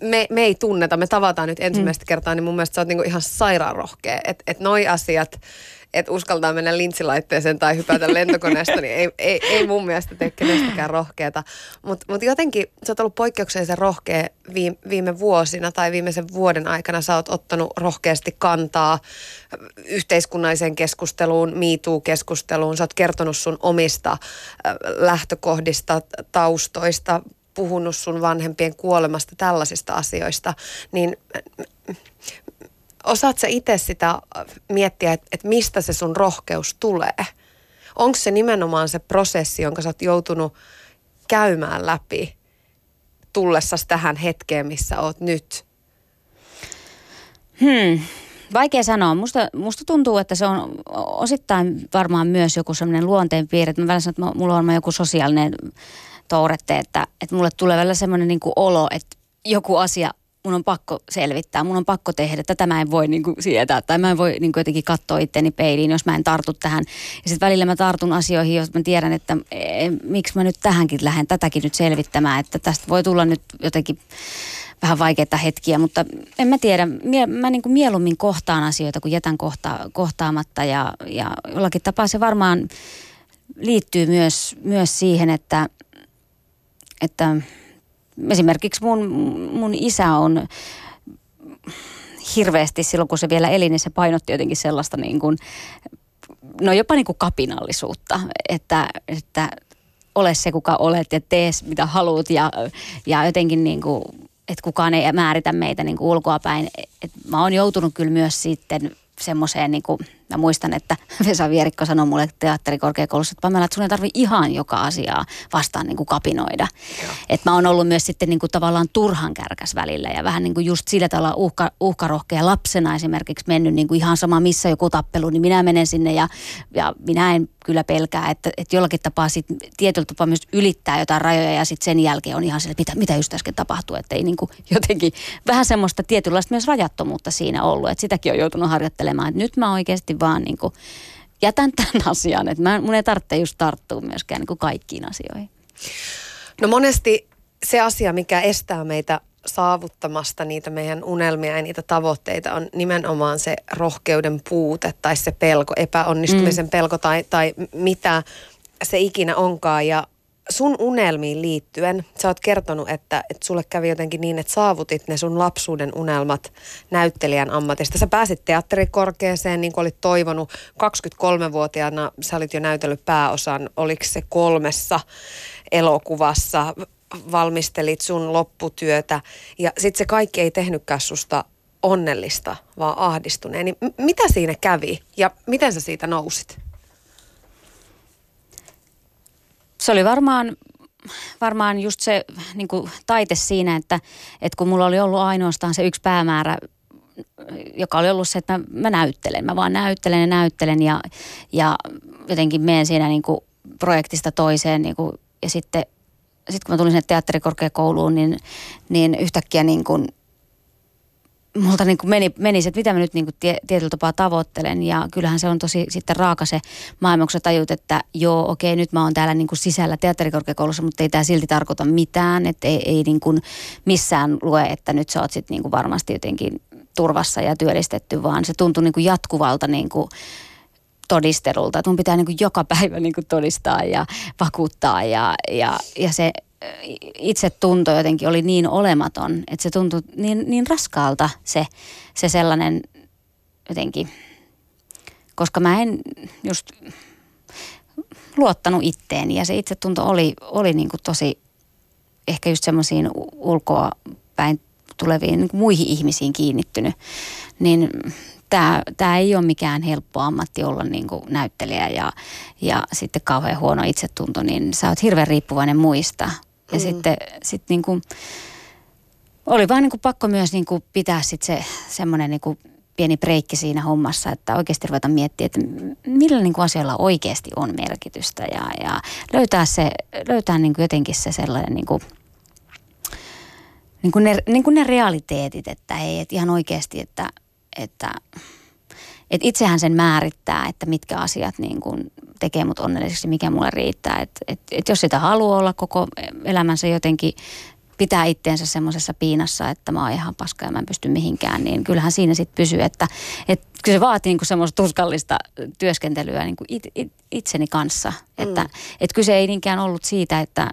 me, me ei tunneta, me tavataan nyt ensimmäistä mm. kertaa, niin mun mielestä sä oot niinku ihan sairaan rohkea. Että et noi asiat, että uskaltaa mennä lintsilaitteeseen tai hypätä lentokoneesta, niin ei, ei, ei mun mielestä tee kenestäkään rohkeata. Mutta mut jotenkin sä oot ollut poikkeuksellisen rohkea viime, viime vuosina tai viimeisen vuoden aikana. Sä oot ottanut rohkeasti kantaa yhteiskunnalliseen keskusteluun, miituu-keskusteluun. Sä oot kertonut sun omista lähtökohdista, taustoista, puhunut sun vanhempien kuolemasta, tällaisista asioista, niin osaat sä itse sitä äh, miettiä, että et mistä se sun rohkeus tulee? Onko se nimenomaan se prosessi, jonka sä oot joutunut käymään läpi tullessas tähän hetkeen, missä oot nyt? Hmm. Vaikea sanoa. Musta, musta tuntuu, että se on osittain varmaan myös joku sellainen luonteenpiirre. Mä välillä sanon, että mulla on joku sosiaalinen tourette, että, että mulle tulee välillä semmoinen niin olo, että joku asia mun on pakko selvittää, mun on pakko tehdä, tätä mä en voi niin kuin sietää tai mä en voi niin kuin jotenkin katsoa itteni peiliin, jos mä en tartu tähän. Ja sitten välillä mä tartun asioihin, jos mä tiedän, että e, miksi mä nyt tähänkin lähden, tätäkin nyt selvittämään, että tästä voi tulla nyt jotenkin vähän vaikeita hetkiä, mutta en mä tiedä, mie, mä niin kuin mieluummin kohtaan asioita, kun jätän kohta, kohtaamatta. Ja, ja jollakin tapaa se varmaan liittyy myös, myös siihen, että, että esimerkiksi mun, mun isä on hirveästi silloin, kun se vielä eli, niin se painotti jotenkin sellaista niin kuin, no jopa niin kuin kapinallisuutta, että, että ole se, kuka olet ja tee mitä haluat ja, ja jotenkin niin kuin, että kukaan ei määritä meitä niin kuin ulkoapäin. Et mä oon joutunut kyllä myös sitten semmoiseen, niin kuin, mä muistan, että Vesa Vierikko sanoi mulle teatterikorkeakoulussa, että Pamela, että sun ei tarvi ihan joka asiaa vastaan niin kuin kapinoida. Että mä oon ollut myös sitten niin kuin tavallaan turhan kärkäs välillä ja vähän niin kuin just sillä tavalla uhka, uhkarohkea lapsena esimerkiksi mennyt niin kuin ihan sama missä joku tappelu, niin minä menen sinne ja, ja minä en kyllä pelkää, että, että jollakin tapaa sit tietyllä tapaa myös ylittää jotain rajoja ja sitten sen jälkeen on ihan sille, mitä, mitä just äsken tapahtuu, että ei niin kuin jotenkin vähän semmoista tietynlaista myös rajattomuutta siinä ollut, että sitäkin on joutunut harjoittelemaan, että nyt mä oikeasti vaan niin kuin jätän tämän [laughs] asian, että mä, mun ei tarvitse just tarttua myöskään niin kuin kaikkiin asioihin. No monesti se asia, mikä estää meitä saavuttamasta niitä meidän unelmia ja niitä tavoitteita on nimenomaan se rohkeuden puute tai se pelko, epäonnistumisen mm. pelko tai, tai mitä se ikinä onkaan. Ja sun unelmiin liittyen, sä oot kertonut, että, että sulle kävi jotenkin niin, että saavutit ne sun lapsuuden unelmat näyttelijän ammatista. Sä pääsit teatterikorkeeseen, niin kuin olit toivonut. 23-vuotiaana sä olit jo näytellyt pääosan, oliko se kolmessa elokuvassa, valmistelit sun lopputyötä ja sitten se kaikki ei tehnytkään susta onnellista, vaan ahdistuneen. Niin mitä siinä kävi ja miten sä siitä nousit? Se oli varmaan, varmaan just se niin kuin taite siinä, että, että kun mulla oli ollut ainoastaan se yksi päämäärä, joka oli ollut se, että mä, mä näyttelen. Mä vaan näyttelen ja näyttelen ja, ja jotenkin menen siinä niin kuin projektista toiseen niin kuin, ja sitten sitten kun mä tulin sinne teatterikorkeakouluun, niin, niin yhtäkkiä niin kuin multa niin kuin meni, meni se, että mitä mä nyt niin kuin tie, tietyllä tapaa tavoittelen. Ja kyllähän se on tosi sitten raaka se maailma, kun sä tajut, että joo, okei, nyt mä oon täällä niin kuin sisällä teatterikorkeakoulussa, mutta ei tämä silti tarkoita mitään. Että ei, ei niin kuin missään lue, että nyt sä oot sitten niin kuin varmasti jotenkin turvassa ja työllistetty, vaan se tuntuu niin kuin jatkuvalta niin kuin todistelulta. Että mun pitää niin kuin joka päivä niin kuin todistaa ja vakuuttaa ja, ja, ja se itse tunto jotenkin oli niin olematon, että se tuntui niin, niin raskaalta se, se sellainen jotenkin, koska mä en just luottanut itteeni ja se itsetunto oli, oli niin kuin tosi ehkä just semmoisiin ulkoa päin tuleviin niin kuin muihin ihmisiin kiinnittynyt, niin tämä, tämä ei ole mikään helppo ammatti olla niin kuin näyttelijä ja, ja sitten kauhean huono itsetunto, niin sä oot hirveän riippuvainen muista. Ja mm. sitten sit niin kuin, oli vaan niin kuin pakko myös niin kuin pitää sit se semmoinen niin kuin pieni breikki siinä hommassa, että oikeasti ruveta miettiä, että millä niin kuin asioilla oikeasti on merkitystä ja, ja löytää, se, löytää niin kuin jotenkin se sellainen niin kuin, niin kuin ne, niin kuin ne realiteetit, että ei, että ihan oikeasti, että että, että itsehän sen määrittää, että mitkä asiat niin kuin tekee mut onnelliseksi, mikä mulle riittää. Että et, et jos sitä haluaa olla koko elämänsä jotenkin pitää itteensä semmoisessa piinassa, että mä oon ihan paska ja mä en pysty mihinkään, niin kyllähän siinä sitten pysyy, että, että kyllä se vaatii niin semmoista tuskallista työskentelyä niin kuin it, it, itseni kanssa. Mm. Että, että kyse ei niinkään ollut siitä, että,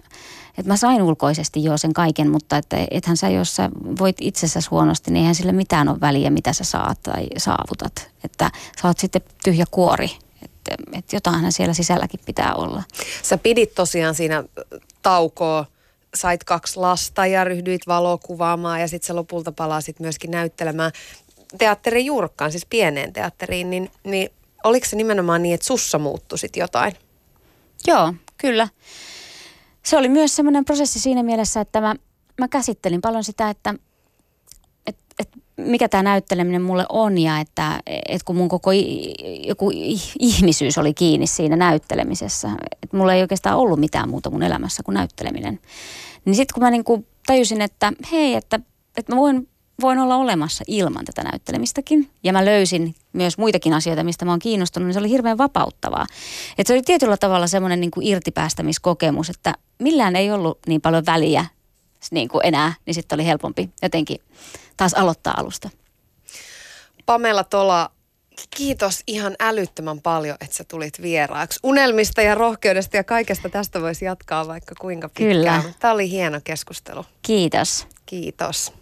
että mä sain ulkoisesti jo sen kaiken, mutta että ethän sä, jos sä voit itsessäsi huonosti, niin eihän sille mitään ole väliä, mitä sä saat tai saavutat. Että sä oot sitten tyhjä kuori, että, että jotainhan siellä sisälläkin pitää olla. Sä pidit tosiaan siinä taukoa sait kaksi lasta ja ryhdyit valokuvaamaan ja sitten sä lopulta palasit myöskin näyttelemään teatterin Jurkkaan, siis pieneen teatteriin, niin, niin oliko se nimenomaan niin, että sussa muuttui sitten jotain? Joo, kyllä se oli myös semmoinen prosessi siinä mielessä, että mä, mä käsittelin paljon sitä, että et, et mikä tämä näytteleminen mulle on ja että et kun mun koko joku ihmisyys oli kiinni siinä näyttelemisessä, että mulla ei oikeastaan ollut mitään muuta mun elämässä kuin näytteleminen. Niin sitten kun mä niinku tajusin, että hei, että, että mä voin voin olla olemassa ilman tätä näyttelemistäkin. Ja mä löysin myös muitakin asioita, mistä mä oon kiinnostunut, niin se oli hirveän vapauttavaa. Et se oli tietyllä tavalla semmoinen niin kuin irtipäästämiskokemus, että millään ei ollut niin paljon väliä niin kuin enää, niin sitten oli helpompi jotenkin taas aloittaa alusta. Pamela Tola, kiitos ihan älyttömän paljon, että sä tulit vieraaksi. Unelmista ja rohkeudesta ja kaikesta tästä voisi jatkaa vaikka kuinka pitkään. Kyllä. Tämä oli hieno keskustelu. Kiitos. Kiitos.